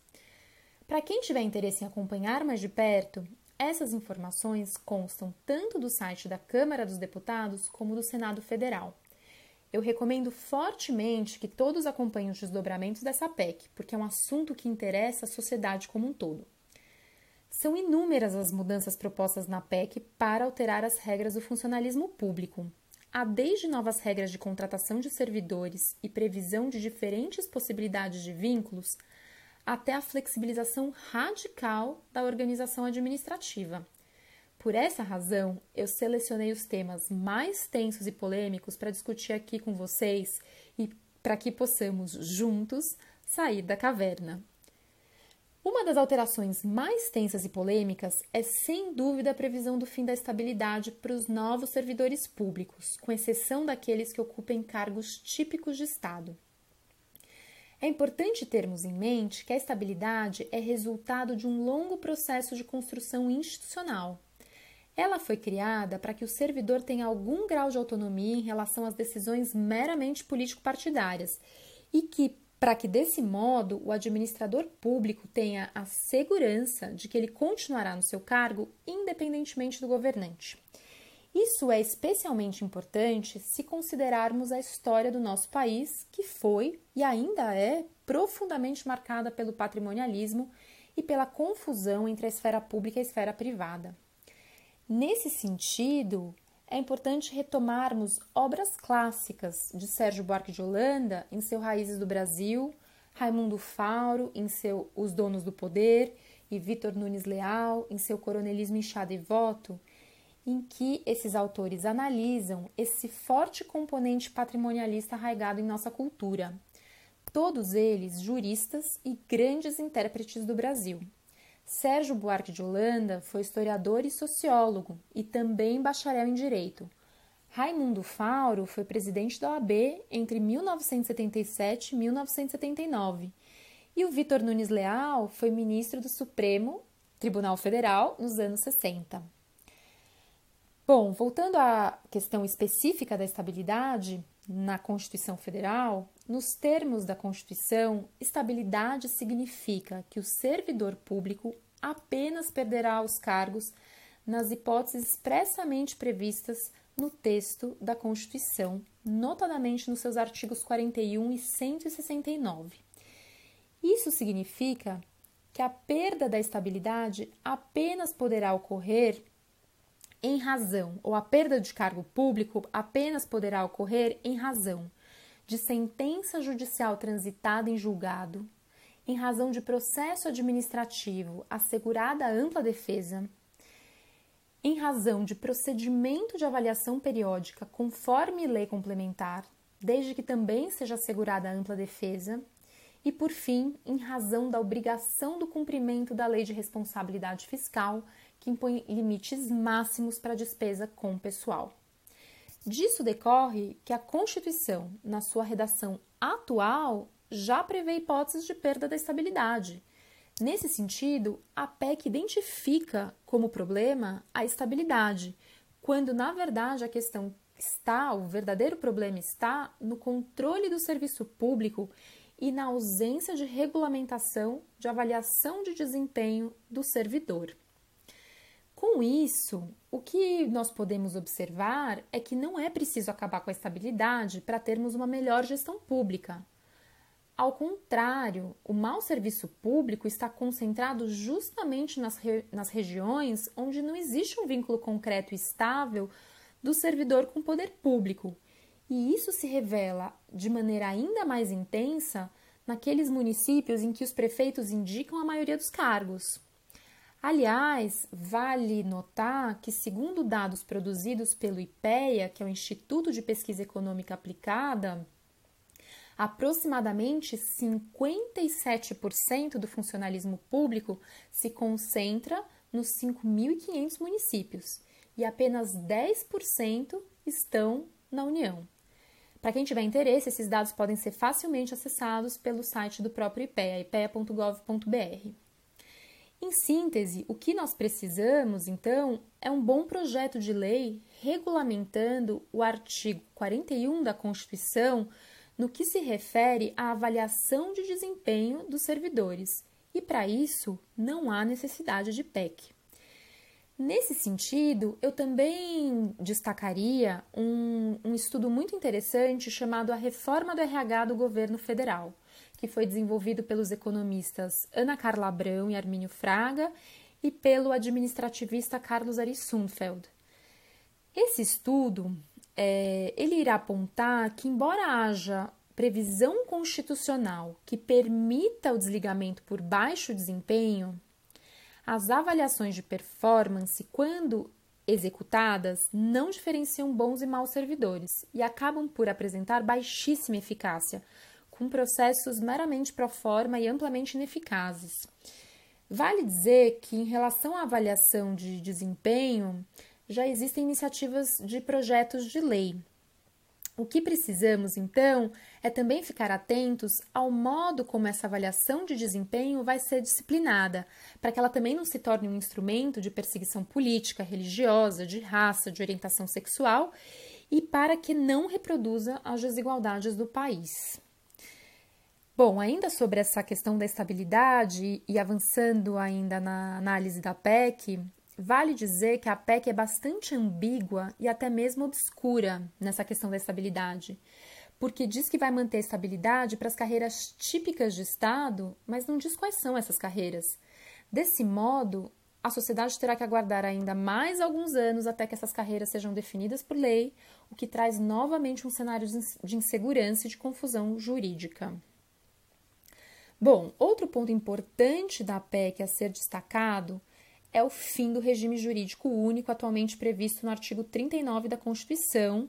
S5: Para quem tiver interesse em acompanhar mais de perto, essas informações constam tanto do site da Câmara dos Deputados como do Senado Federal. Eu recomendo fortemente que todos acompanhem os desdobramentos dessa PEC, porque é um assunto que interessa a sociedade como um todo. São inúmeras as mudanças propostas na PEC para alterar as regras do funcionalismo público. Há desde novas regras de contratação de servidores e previsão de diferentes possibilidades de vínculos, até a flexibilização radical da organização administrativa. Por essa razão, eu selecionei os temas mais tensos e polêmicos para discutir aqui com vocês e para que possamos juntos sair da caverna. Uma das alterações mais tensas e polêmicas é, sem dúvida, a previsão do fim da estabilidade para os novos servidores públicos, com exceção daqueles que ocupem cargos típicos de Estado. É importante termos em mente que a estabilidade é resultado de um longo processo de construção institucional. Ela foi criada para que o servidor tenha algum grau de autonomia em relação às decisões meramente político-partidárias e que, para que desse modo o administrador público tenha a segurança de que ele continuará no seu cargo independentemente do governante. Isso é especialmente importante se considerarmos a história do nosso país, que foi e ainda é profundamente marcada pelo patrimonialismo e pela confusão entre a esfera pública e a esfera privada. Nesse sentido, é importante retomarmos obras clássicas de Sérgio Buarque de Holanda em seu Raízes do Brasil, Raimundo Fauro em seu Os Donos do Poder e Vitor Nunes Leal em seu Coronelismo Inchado e Voto, em que esses autores analisam esse forte componente patrimonialista arraigado em nossa cultura. Todos eles juristas e grandes intérpretes do Brasil. Sérgio Buarque de Holanda foi historiador e sociólogo e também bacharel em direito. Raimundo Fauro foi presidente da OAB entre 1977 e 1979. E o Vitor Nunes Leal foi ministro do Supremo Tribunal Federal nos anos 60. Bom, voltando à questão específica da estabilidade na Constituição Federal, nos termos da Constituição, estabilidade significa que o servidor público apenas perderá os cargos nas hipóteses expressamente previstas no texto da Constituição, notadamente nos seus artigos 41 e 169. Isso significa que a perda da estabilidade apenas poderá ocorrer em razão, ou a perda de cargo público apenas poderá ocorrer em razão de sentença judicial transitada em julgado, em razão de processo administrativo assegurada ampla defesa, em razão de procedimento de avaliação periódica conforme lei complementar, desde que também seja assegurada ampla defesa, e, por fim, em razão da obrigação do cumprimento da Lei de Responsabilidade Fiscal, que impõe limites máximos para a despesa com pessoal. Disso decorre que a Constituição, na sua redação atual, já prevê hipóteses de perda da estabilidade. Nesse sentido, a PEC identifica como problema a estabilidade, quando na verdade a questão está, o verdadeiro problema está no controle do serviço público e na ausência de regulamentação de avaliação de desempenho do servidor. Com isso, o que nós podemos observar é que não é preciso acabar com a estabilidade para termos uma melhor gestão pública. Ao contrário, o mau serviço público está concentrado justamente nas, re nas regiões onde não existe um vínculo concreto e estável do servidor com o poder público. E isso se revela de maneira ainda mais intensa naqueles municípios em que os prefeitos indicam a maioria dos cargos. Aliás, vale notar que, segundo dados produzidos pelo IPEA, que é o Instituto de Pesquisa Econômica Aplicada, aproximadamente 57% do funcionalismo público se concentra nos 5.500 municípios e apenas 10% estão na União. Para quem tiver interesse, esses dados podem ser facilmente acessados pelo site do próprio IPEA, ipea.gov.br. Em síntese, o que nós precisamos, então, é um bom projeto de lei regulamentando o artigo 41 da Constituição no que se refere à avaliação de desempenho dos servidores, e para isso não há necessidade de PEC. Nesse sentido, eu também destacaria um, um, estudo muito interessante chamado A Reforma do RH do Governo Federal, que foi desenvolvido pelos economistas Ana Carla Abrão e Armínio Fraga e pelo administrativista Carlos Ari Sundfeld. Esse estudo é, ele irá apontar que, embora haja previsão constitucional que permita o desligamento por baixo desempenho, as avaliações de performance, quando executadas, não diferenciam bons e maus servidores e acabam por apresentar baixíssima eficácia, com processos meramente pro forma e amplamente ineficazes. Vale dizer que, em relação à avaliação de desempenho, já existem iniciativas de projetos de lei. O que precisamos, então, é também ficar atentos ao modo como essa avaliação de desempenho vai ser disciplinada, para que ela também não se torne um instrumento de perseguição política, religiosa, de raça, de orientação sexual e para que não reproduza as desigualdades do país. Bom, ainda sobre essa questão da estabilidade e avançando ainda na análise da PEC, Vale dizer que a PEC é bastante ambígua e até mesmo obscura nessa questão da estabilidade, porque diz que vai manter estabilidade para as carreiras típicas de Estado, mas não diz quais são essas carreiras. Desse modo, a sociedade terá que aguardar ainda mais alguns anos até que essas carreiras sejam definidas por lei, o que traz novamente um cenário de insegurança e de confusão jurídica. Bom, outro ponto importante da PEC a ser destacado é o fim do regime jurídico único atualmente previsto no artigo 39 da Constituição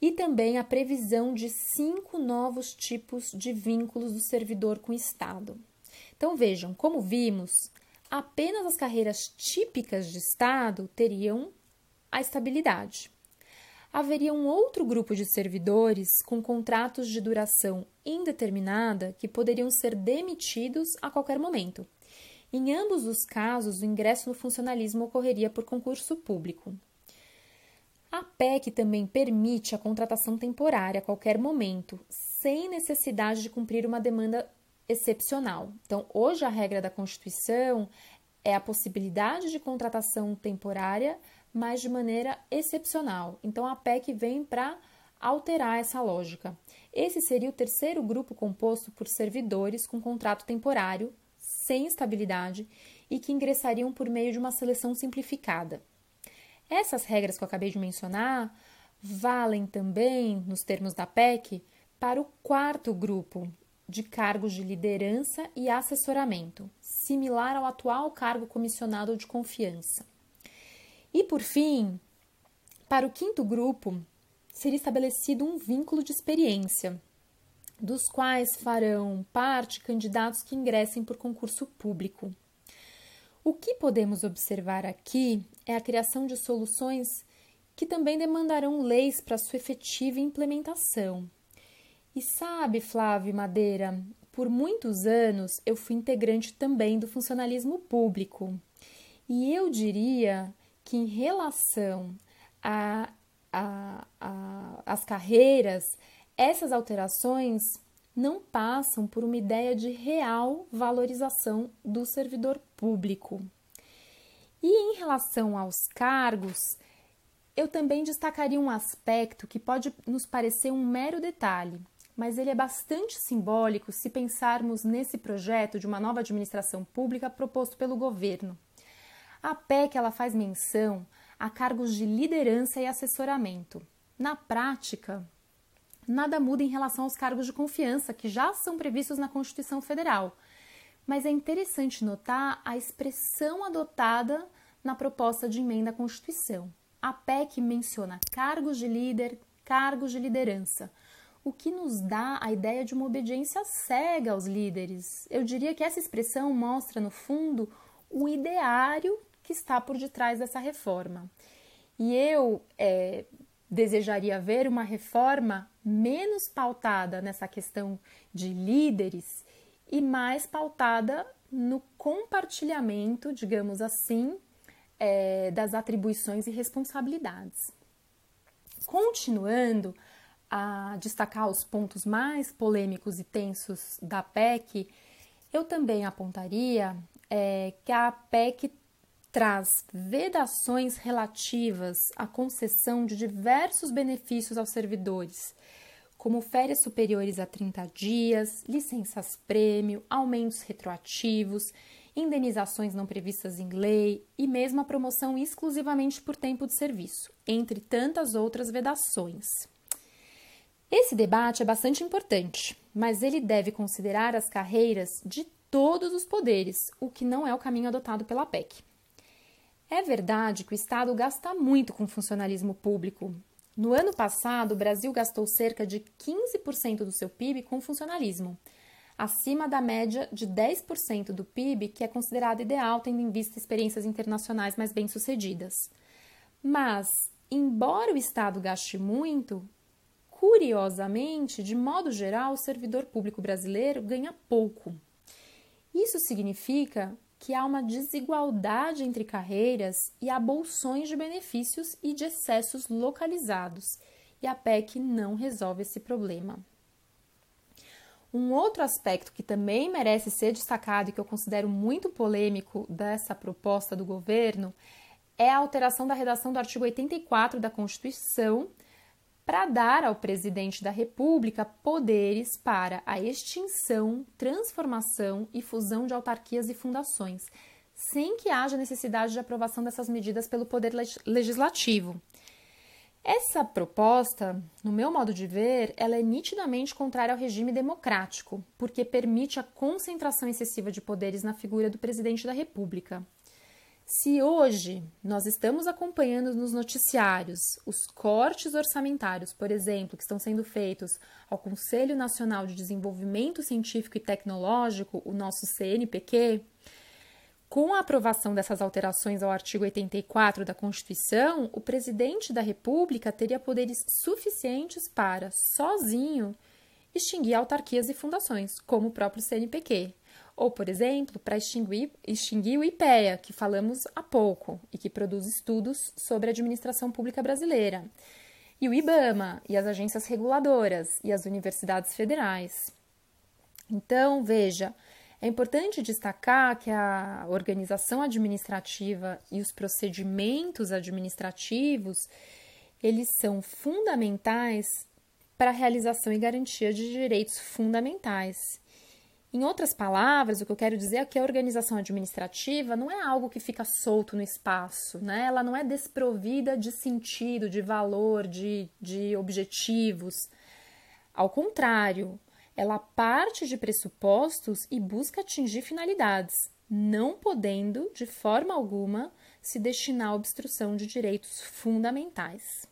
S5: e também a previsão de cinco novos tipos de vínculos do servidor com o Estado. Então vejam, como vimos, apenas as carreiras típicas de Estado teriam a estabilidade. Haveria um outro grupo de servidores com contratos de duração indeterminada que poderiam ser demitidos a qualquer momento. Em ambos os casos, o ingresso no funcionalismo ocorreria por concurso público. A PEC também permite a contratação temporária a qualquer momento, sem necessidade de cumprir uma demanda excepcional. Então, hoje a regra da Constituição é a possibilidade de contratação temporária, mas de maneira excepcional. Então, a PEC vem para alterar essa lógica. Esse seria o terceiro grupo composto por servidores com contrato temporário sem estabilidade e que ingressariam por meio de uma seleção simplificada. Essas regras que eu acabei de mencionar valem também, nos termos da PEC, para o quarto grupo de cargos de liderança e assessoramento, similar ao atual cargo comissionado de confiança. E, por fim, para o quinto grupo, seria estabelecido um vínculo de experiência, dos quais farão parte candidatos que ingressem por concurso público. O que podemos observar aqui é a criação de soluções que também demandarão leis para sua efetiva implementação. E sabe, Flávio Madeira, por muitos anos eu fui integrante também do funcionalismo público. E eu diria que em relação a, a, a, as carreiras, essas alterações não passam por uma ideia de real valorização do servidor público. E em relação aos cargos, eu também destacaria um aspecto que pode nos parecer um mero detalhe, mas ele é bastante simbólico se pensarmos nesse projeto de uma nova administração pública proposto pelo governo. A PEC ela faz menção a cargos de liderança e assessoramento. Na prática, nada muda em relação aos cargos de confiança que já são previstos na Constituição Federal. Mas é interessante notar a expressão adotada na proposta de emenda à Constituição. A PEC menciona cargos de líder, cargos de liderança, o que nos dá a ideia de uma obediência cega aos líderes. Eu diria que essa expressão mostra, no fundo, o ideário que está por detrás dessa reforma. E eu é, desejaria ver uma reforma menos pautada nessa questão de líderes e mais pautada no compartilhamento, digamos assim, é, das atribuições e responsabilidades. Continuando a destacar os pontos mais polêmicos e tensos da PEC, eu também apontaria é, que a PEC traz vedações relativas à concessão de diversos benefícios aos servidores, como férias superiores a 30 dias, licenças-prêmio, aumentos retroativos, indenizações não previstas em lei e mesmo a promoção exclusivamente por tempo de serviço, entre tantas outras vedações. Esse debate é bastante importante, mas ele deve considerar as carreiras de todos os poderes, o que não é o caminho adotado pela PEC. É verdade que o Estado gasta muito com funcionalismo público. No ano passado, o Brasil gastou cerca de 15% do seu PIB com funcionalismo, acima da média de 10% do PIB, que é considerado ideal tendo em vista experiências internacionais mais bem-sucedidas. Mas, embora o Estado gaste muito, curiosamente, de modo geral, o servidor público brasileiro ganha pouco. Isso significa que há uma desigualdade entre carreiras e há bolsões de benefícios e de excessos localizados, e a PEC não resolve esse problema. Um outro aspecto que também merece ser destacado e que eu considero muito polêmico dessa proposta do governo é a alteração da redação do artigo 84 da Constituição para dar ao presidente da República poderes para a extinção, transformação e fusão de autarquias e fundações, sem que haja necessidade de aprovação dessas medidas pelo Poder Legislativo. Essa proposta, no meu modo de ver, ela é nitidamente contrária ao regime democrático, porque permite a concentração excessiva de poderes na figura do presidente da República. Se hoje nós estamos acompanhando nos noticiários os cortes orçamentários, por exemplo, que estão sendo feitos ao Conselho Nacional de Desenvolvimento Científico e Tecnológico, o nosso CNPq, com a aprovação dessas alterações ao artigo 84 da Constituição, o presidente da República teria poderes suficientes para, sozinho, extinguir autarquias e fundações, como o próprio CNPq ou, por exemplo, para extinguir, extinguir o IPEA, que falamos há pouco e que produz estudos sobre a administração pública brasileira, e o IBAMA, e as agências reguladoras, e as universidades federais. Então, veja, é importante destacar que a organização administrativa e os procedimentos administrativos, eles são fundamentais para a realização e garantia de direitos fundamentais em outras palavras, o que eu quero dizer é que a organização administrativa não é algo que fica solto no espaço, né? ela não é desprovida de sentido, de valor, de, de objetivos. Ao contrário, ela parte de pressupostos e busca atingir finalidades, não podendo, de forma alguma, se destinar à obstrução de direitos fundamentais.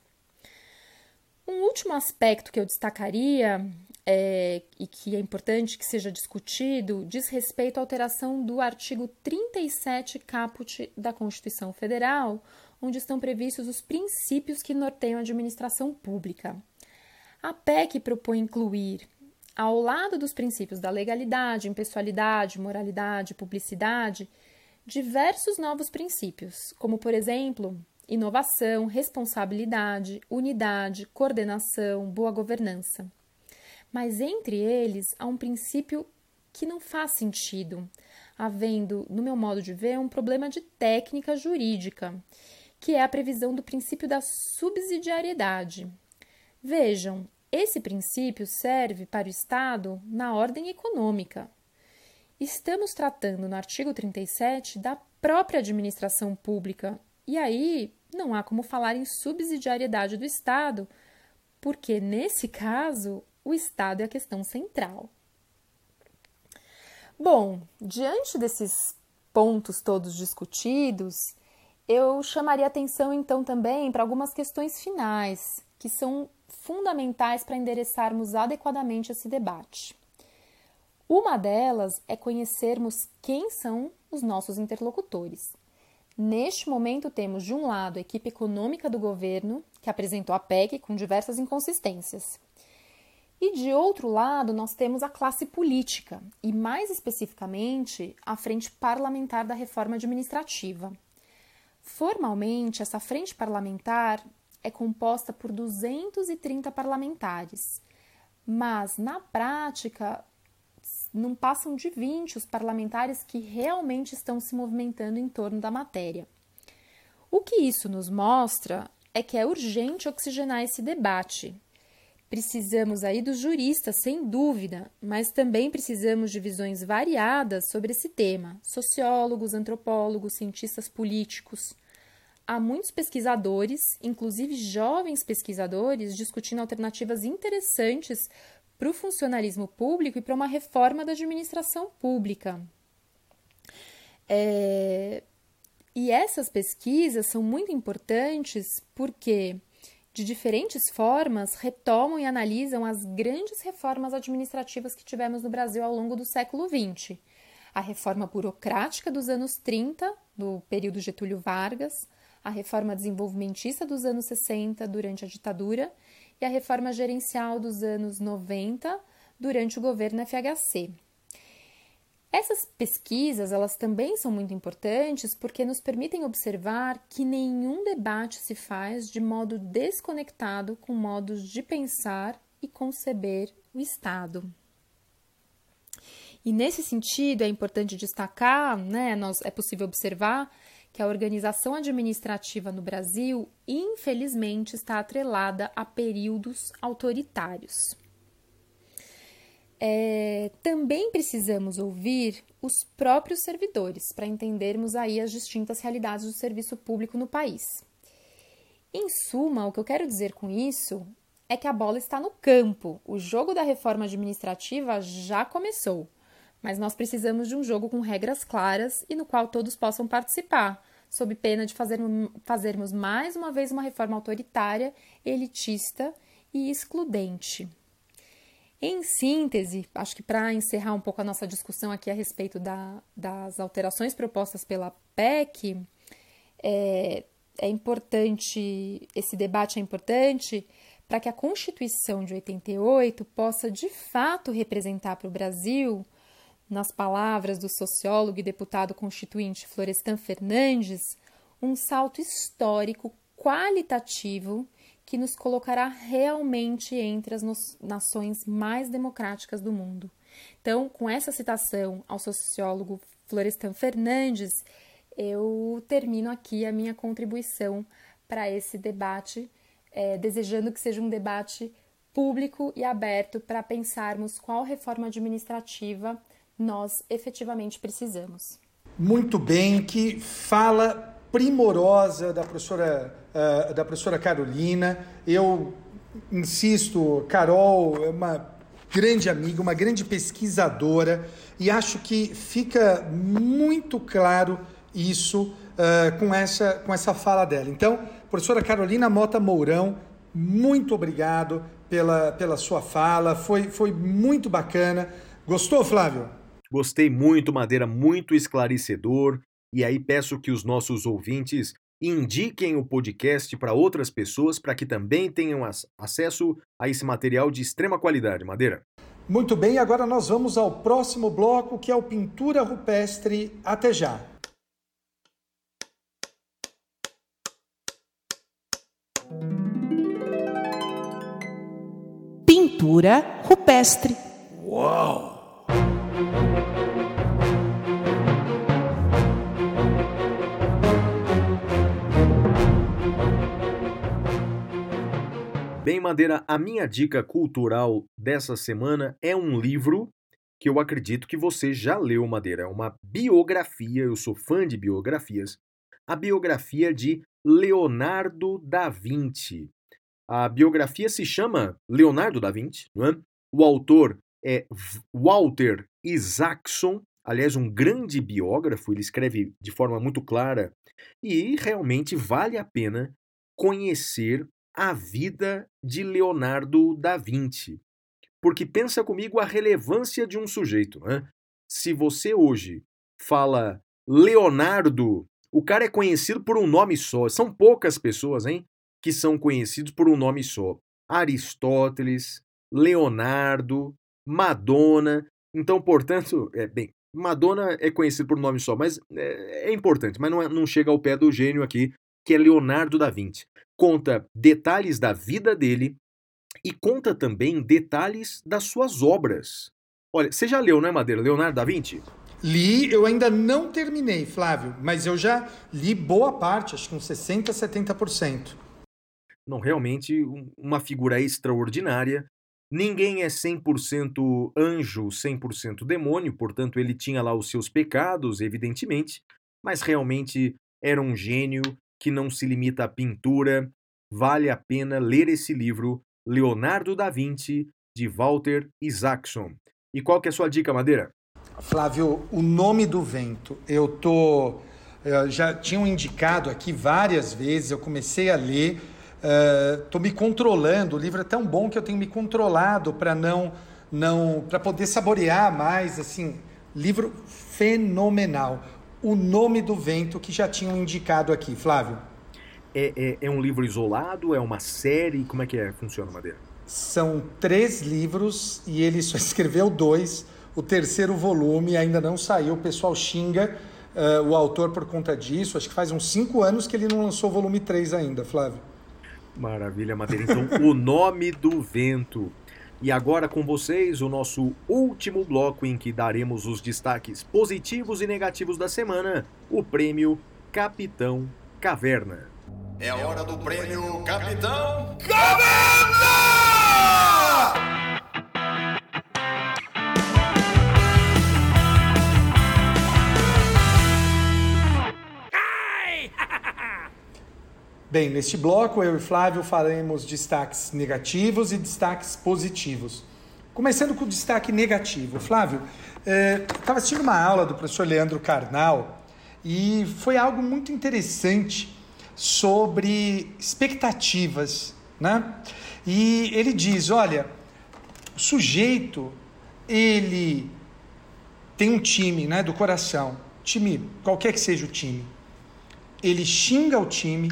S5: Um último aspecto que eu destacaria é, e que é importante que seja discutido diz respeito à alteração do artigo 37 caput da Constituição Federal, onde estão previstos os princípios que norteiam a administração pública. A PEC propõe incluir ao lado dos princípios da legalidade, impessoalidade, moralidade, publicidade, diversos novos princípios, como, por exemplo, inovação, responsabilidade, unidade, coordenação, boa governança. Mas entre eles há um princípio que não faz sentido, havendo, no meu modo de ver, um problema de técnica jurídica, que é a previsão do princípio da subsidiariedade. Vejam, esse princípio serve para o Estado na ordem econômica. Estamos tratando no artigo 37 da própria administração pública, e aí não há como falar em subsidiariedade do Estado, porque nesse caso o Estado é a questão central. Bom, diante desses pontos todos discutidos, eu chamaria atenção então também para algumas questões finais que são fundamentais para endereçarmos adequadamente esse debate. Uma delas é conhecermos quem são os nossos interlocutores. Neste momento, temos de um lado a equipe econômica do governo, que apresentou a PEC com diversas inconsistências. E de outro lado, nós temos a classe política, e mais especificamente a frente parlamentar da reforma administrativa. Formalmente, essa frente parlamentar é composta por 230 parlamentares, mas na prática não passam de 20 os parlamentares que realmente estão se movimentando em torno da matéria. O que isso nos mostra é que é urgente oxigenar esse debate. Precisamos aí dos juristas, sem dúvida, mas também precisamos de visões variadas sobre esse tema: sociólogos, antropólogos, cientistas políticos há muitos pesquisadores, inclusive jovens pesquisadores, discutindo alternativas interessantes para o funcionalismo público e para uma reforma da administração pública. É... E essas pesquisas são muito importantes porque, de diferentes formas, retomam e analisam as grandes reformas administrativas que tivemos no Brasil ao longo do século XX. A reforma burocrática dos anos 30, do período Getúlio Vargas, a reforma desenvolvimentista dos anos 60 durante a ditadura e a reforma gerencial dos anos 90 durante o governo FHC. Essas pesquisas, elas também são muito importantes porque nos permitem observar que nenhum debate se faz de modo desconectado com modos de pensar e conceber o Estado. E nesse sentido é importante destacar, né, nós, é possível observar que a organização administrativa no Brasil, infelizmente, está atrelada a períodos autoritários. É, também precisamos ouvir os próprios servidores para entendermos aí as distintas realidades do serviço público no país. Em suma, o que eu quero dizer com isso é que a bola está no campo. O jogo da reforma administrativa já começou mas nós precisamos de um jogo com regras claras e no qual todos possam participar, sob pena de fazer, fazermos mais uma vez uma reforma autoritária, elitista e excludente. Em síntese, acho que para encerrar um pouco a nossa discussão aqui a respeito da, das alterações propostas pela PEC, é, é importante, esse debate é importante para que a Constituição de 88 possa de fato representar para o Brasil nas palavras do sociólogo e deputado constituinte Florestan Fernandes, um salto histórico qualitativo que nos colocará realmente entre as nações mais democráticas do mundo. Então, com essa citação ao sociólogo Florestan Fernandes, eu termino aqui a minha contribuição para esse debate, é, desejando que seja um debate público e aberto para pensarmos qual reforma administrativa nós efetivamente precisamos.
S2: Muito bem, que fala primorosa da professora, uh, da professora Carolina. Eu insisto, Carol é uma grande amiga, uma grande pesquisadora, e acho que fica muito claro isso uh, com, essa, com essa fala dela. Então, professora Carolina Mota Mourão, muito obrigado pela, pela sua fala, foi, foi muito bacana. Gostou, Flávio?
S3: Gostei muito, Madeira, muito esclarecedor. E aí peço que os nossos ouvintes indiquem o podcast para outras pessoas para que também tenham acesso a esse material de extrema qualidade, Madeira.
S2: Muito bem, agora nós vamos ao próximo bloco, que é o Pintura Rupestre. Até já!
S6: Pintura rupestre.
S4: Uau!
S3: Bem, Madeira, a minha dica cultural dessa semana é um livro que eu acredito que você já leu, Madeira. É uma biografia, eu sou fã de biografias. A biografia de Leonardo da Vinci. A biografia se chama Leonardo da Vinci, não é? O autor é Walter Isaacson, aliás, um grande biógrafo, ele escreve de forma muito clara e realmente vale a pena conhecer a vida de Leonardo da Vinci. Porque pensa comigo a relevância de um sujeito. Né? Se você hoje fala Leonardo, o cara é conhecido por um nome só. São poucas pessoas, hein, que são conhecidos por um nome só. Aristóteles, Leonardo, Madonna. Então, portanto, é bem, Madonna é conhecido por um nome só, mas é, é importante, mas não, é, não chega ao pé do gênio aqui, que é Leonardo da Vinci conta detalhes da vida dele e conta também detalhes das suas obras. Olha, você já leu, não é, Madeira? Leonardo da Vinci?
S2: Li, eu ainda não terminei, Flávio, mas eu já li boa parte, acho que uns 60%, 70%.
S3: Não, realmente uma figura extraordinária. Ninguém é 100% anjo, 100% demônio, portanto ele tinha lá os seus pecados, evidentemente, mas realmente era um gênio que não se limita à pintura. Vale a pena ler esse livro, Leonardo da Vinci, de Walter Isaacson. E qual que é a sua dica, Madeira?
S2: Flávio, O Nome do Vento. Eu tô eu já tinham indicado aqui várias vezes, eu comecei a ler, estou uh, me controlando. O livro é tão bom que eu tenho me controlado para não não para poder saborear mais assim, livro fenomenal. O Nome do Vento, que já tinham indicado aqui. Flávio.
S3: É, é, é, um livro isolado? É uma série? Como é que é, funciona, Madeira?
S2: São três livros e ele só escreveu dois. O terceiro volume ainda não saiu. O pessoal xinga uh, o autor por conta disso. Acho que faz uns cinco anos que ele não lançou o volume 3 ainda, Flávio.
S3: Maravilha, Madeira. Então, O Nome do Vento. E agora com vocês o nosso último bloco em que daremos os destaques positivos e negativos da semana, o prêmio Capitão Caverna.
S4: É a hora do prêmio Capitão Caverna!
S2: Bem, neste bloco eu e Flávio faremos destaques negativos e destaques positivos. Começando com o destaque negativo. Flávio, estava eh, assistindo uma aula do professor Leandro Carnal e foi algo muito interessante sobre expectativas, né? E ele diz, olha, o sujeito, ele tem um time, né, do coração, time, qualquer que seja o time. Ele xinga o time,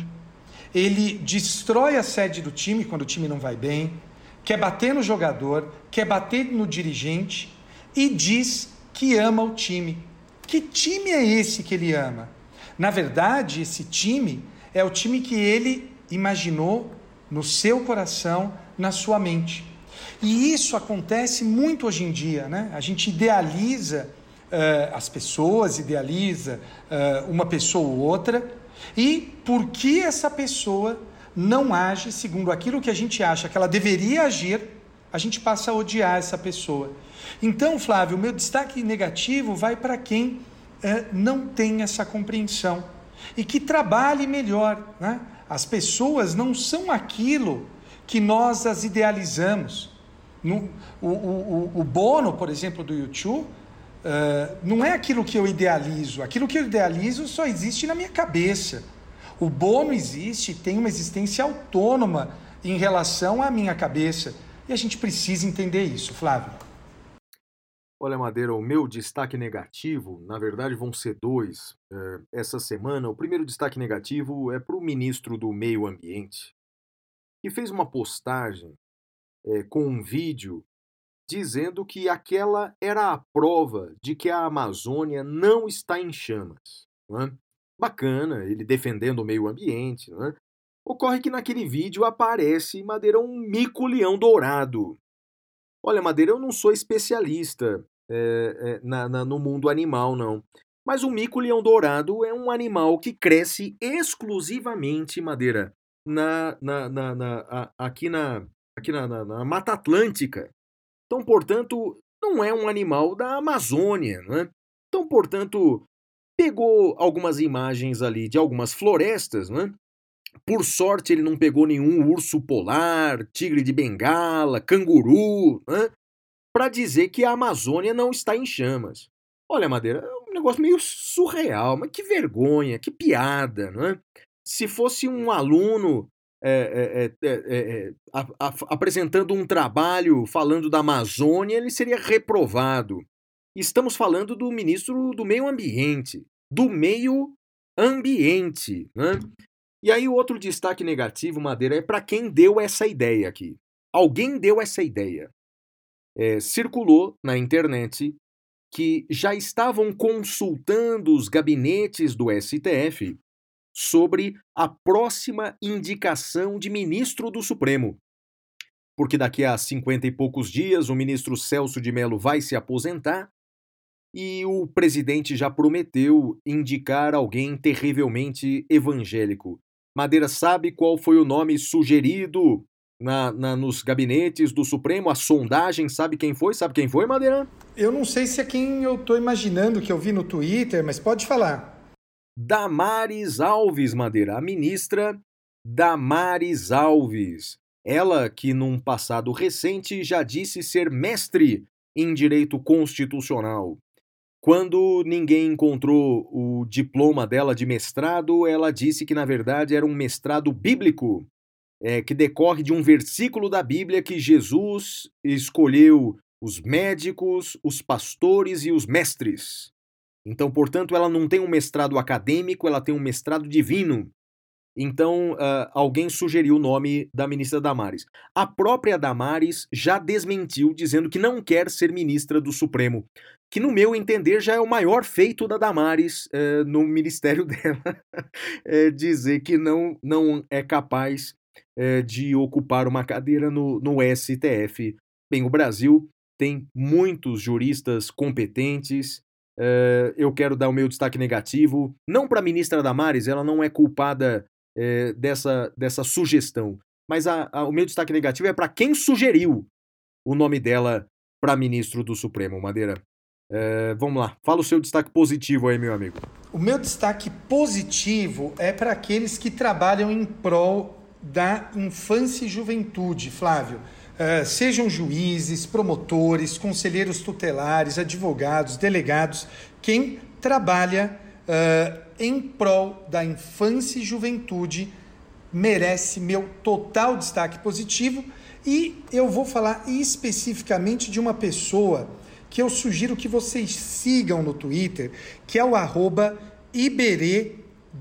S2: ele destrói a sede do time quando o time não vai bem, quer bater no jogador, quer bater no dirigente e diz que ama o time. Que time é esse que ele ama? Na verdade, esse time é o time que ele imaginou no seu coração, na sua mente. E isso acontece muito hoje em dia, né? A gente idealiza uh, as pessoas, idealiza uh, uma pessoa ou outra, e por que essa pessoa não age segundo aquilo que a gente acha que ela deveria agir, a gente passa a odiar essa pessoa. Então, Flávio, meu destaque negativo vai para quem é, não tem essa compreensão e que trabalhe melhor. Né? As pessoas não são aquilo que nós as idealizamos. No, o, o, o Bono, por exemplo, do YouTube, Uh, não é aquilo que eu idealizo. Aquilo que eu idealizo só existe na minha cabeça. O Bono existe, tem uma existência autônoma em relação à minha cabeça. E a gente precisa entender isso, Flávio.
S3: Olha, Madeira, o meu destaque negativo, na verdade, vão ser dois é, essa semana. O primeiro destaque negativo é para o ministro do Meio Ambiente, que fez uma postagem é, com um vídeo dizendo que aquela era a prova de que a Amazônia não está em chamas. É? Bacana, ele defendendo o meio ambiente. É? Ocorre que naquele vídeo aparece Madeira um mico-leão dourado. Olha, Madeira, eu não sou especialista é, na, na, no mundo animal, não. Mas o mico-leão dourado é um animal que cresce exclusivamente, Madeira, na, na, na, na aqui, na, aqui na, na, Mata Atlântica. Então, portanto, não é um animal da Amazônia, não é? Então, portanto, pegou algumas imagens ali de algumas florestas, não é? Por sorte, ele não pegou nenhum urso polar, tigre de bengala, canguru, né? para dizer que a Amazônia não está em chamas. Olha, Madeira, é um negócio meio surreal, mas que vergonha, que piada, não é? Se fosse um aluno é, a, a, apresentando um trabalho falando da Amazônia, ele seria reprovado. Estamos falando do ministro do Meio Ambiente. Do meio ambiente. Né? E aí, outro destaque negativo, Madeira, é para quem deu essa ideia aqui. Alguém deu essa ideia. É, circulou na internet que já estavam consultando os gabinetes do STF sobre a próxima indicação de ministro do Supremo. Porque daqui a cinquenta e poucos dias o ministro Celso de Mello vai se aposentar e o presidente já prometeu indicar alguém terrivelmente evangélico. Madeira sabe qual foi o nome sugerido na, na, nos gabinetes do Supremo? A sondagem, sabe quem foi? Sabe quem foi, Madeira?
S2: Eu não sei se é quem eu estou imaginando que eu vi no Twitter, mas pode falar.
S3: Damares Alves, Madeira, a ministra Damares Alves. Ela que, num passado recente, já disse ser mestre em direito constitucional. Quando ninguém encontrou o diploma dela de mestrado, ela disse que na verdade era um mestrado bíblico, é, que decorre de um versículo da Bíblia que Jesus escolheu os médicos, os pastores e os mestres. Então, portanto, ela não tem um mestrado acadêmico, ela tem um mestrado divino. Então, uh, alguém sugeriu o nome da ministra Damares. A própria Damares já desmentiu, dizendo que não quer ser ministra do Supremo que no meu entender já é o maior feito da Damares é, no ministério dela, é dizer que não, não é capaz é, de ocupar uma cadeira no, no STF. Bem, o Brasil tem muitos juristas competentes. É, eu quero dar o meu destaque negativo, não para a ministra Damares, ela não é culpada é, dessa, dessa sugestão, mas a, a, o meu destaque negativo é para quem sugeriu o nome dela para ministro do Supremo, Madeira. É, vamos lá, fala o seu destaque positivo aí, meu amigo.
S2: O meu destaque positivo é para aqueles que trabalham em prol da infância e juventude, Flávio. Uh, sejam juízes, promotores, conselheiros tutelares, advogados, delegados, quem trabalha uh, em prol da infância e juventude merece meu total destaque positivo e eu vou falar especificamente de uma pessoa que eu sugiro que vocês sigam no Twitter, que é o arroba Iberê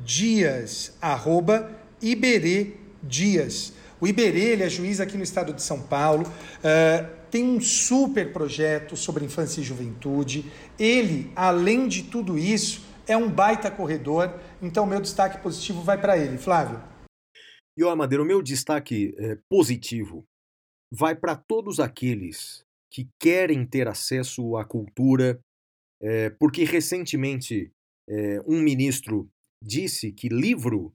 S2: Dias, arroba Iberê Dias. O Iberê ele é juiz aqui no estado de São Paulo, uh, tem um super projeto sobre infância e juventude. Ele, além de tudo isso, é um baita corredor, então meu destaque positivo vai para ele. Flávio.
S3: E ó, Madeira, o meu destaque é, positivo vai para todos aqueles que querem ter acesso à cultura, é, porque recentemente é, um ministro disse que livro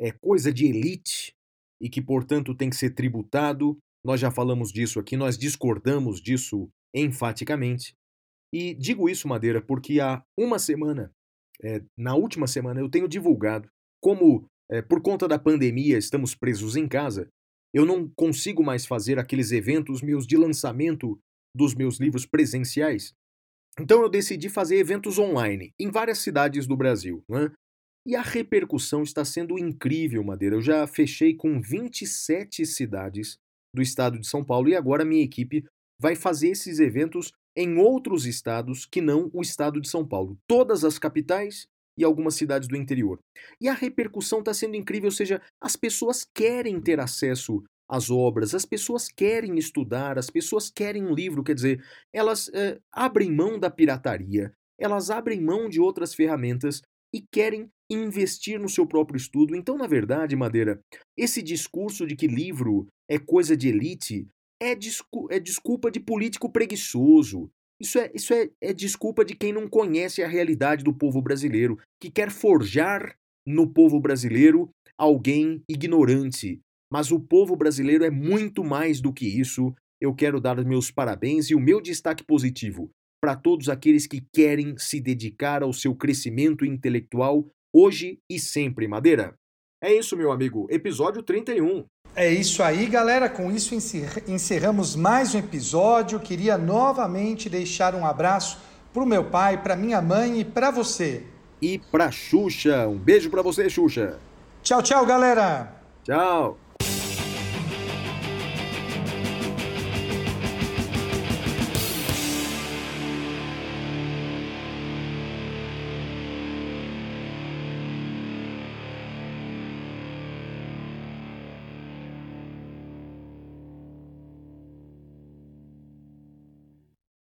S3: é coisa de elite e que, portanto, tem que ser tributado. Nós já falamos disso aqui, nós discordamos disso enfaticamente. E digo isso, Madeira, porque há uma semana, é, na última semana, eu tenho divulgado como, é, por conta da pandemia, estamos presos em casa, eu não consigo mais fazer aqueles eventos meus de lançamento dos meus livros presenciais. Então eu decidi fazer eventos online em várias cidades do Brasil. Né? E a repercussão está sendo incrível, Madeira. Eu já fechei com 27 cidades do estado de São Paulo e agora minha equipe vai fazer esses eventos em outros estados que não o estado de São Paulo. Todas as capitais e algumas cidades do interior. E a repercussão está sendo incrível, ou seja, as pessoas querem ter acesso as obras, as pessoas querem estudar, as pessoas querem um livro, quer dizer, elas é, abrem mão da pirataria, elas abrem mão de outras ferramentas e querem investir no seu próprio estudo. Então, na verdade, Madeira, esse discurso de que livro é coisa de elite é, descu é desculpa de político preguiçoso. Isso, é, isso é, é desculpa de quem não conhece a realidade do povo brasileiro, que quer forjar no povo brasileiro alguém ignorante. Mas o povo brasileiro é muito mais do que isso. Eu quero dar meus parabéns e o meu destaque positivo para todos aqueles que querem se dedicar ao seu crescimento intelectual hoje e sempre, Madeira. É isso, meu amigo. Episódio 31.
S2: É isso aí, galera. Com isso encerramos mais um episódio. Queria novamente deixar um abraço para o meu pai, para minha mãe e para você.
S3: E para Xuxa. Um beijo para você, Xuxa.
S2: Tchau, tchau, galera.
S3: Tchau.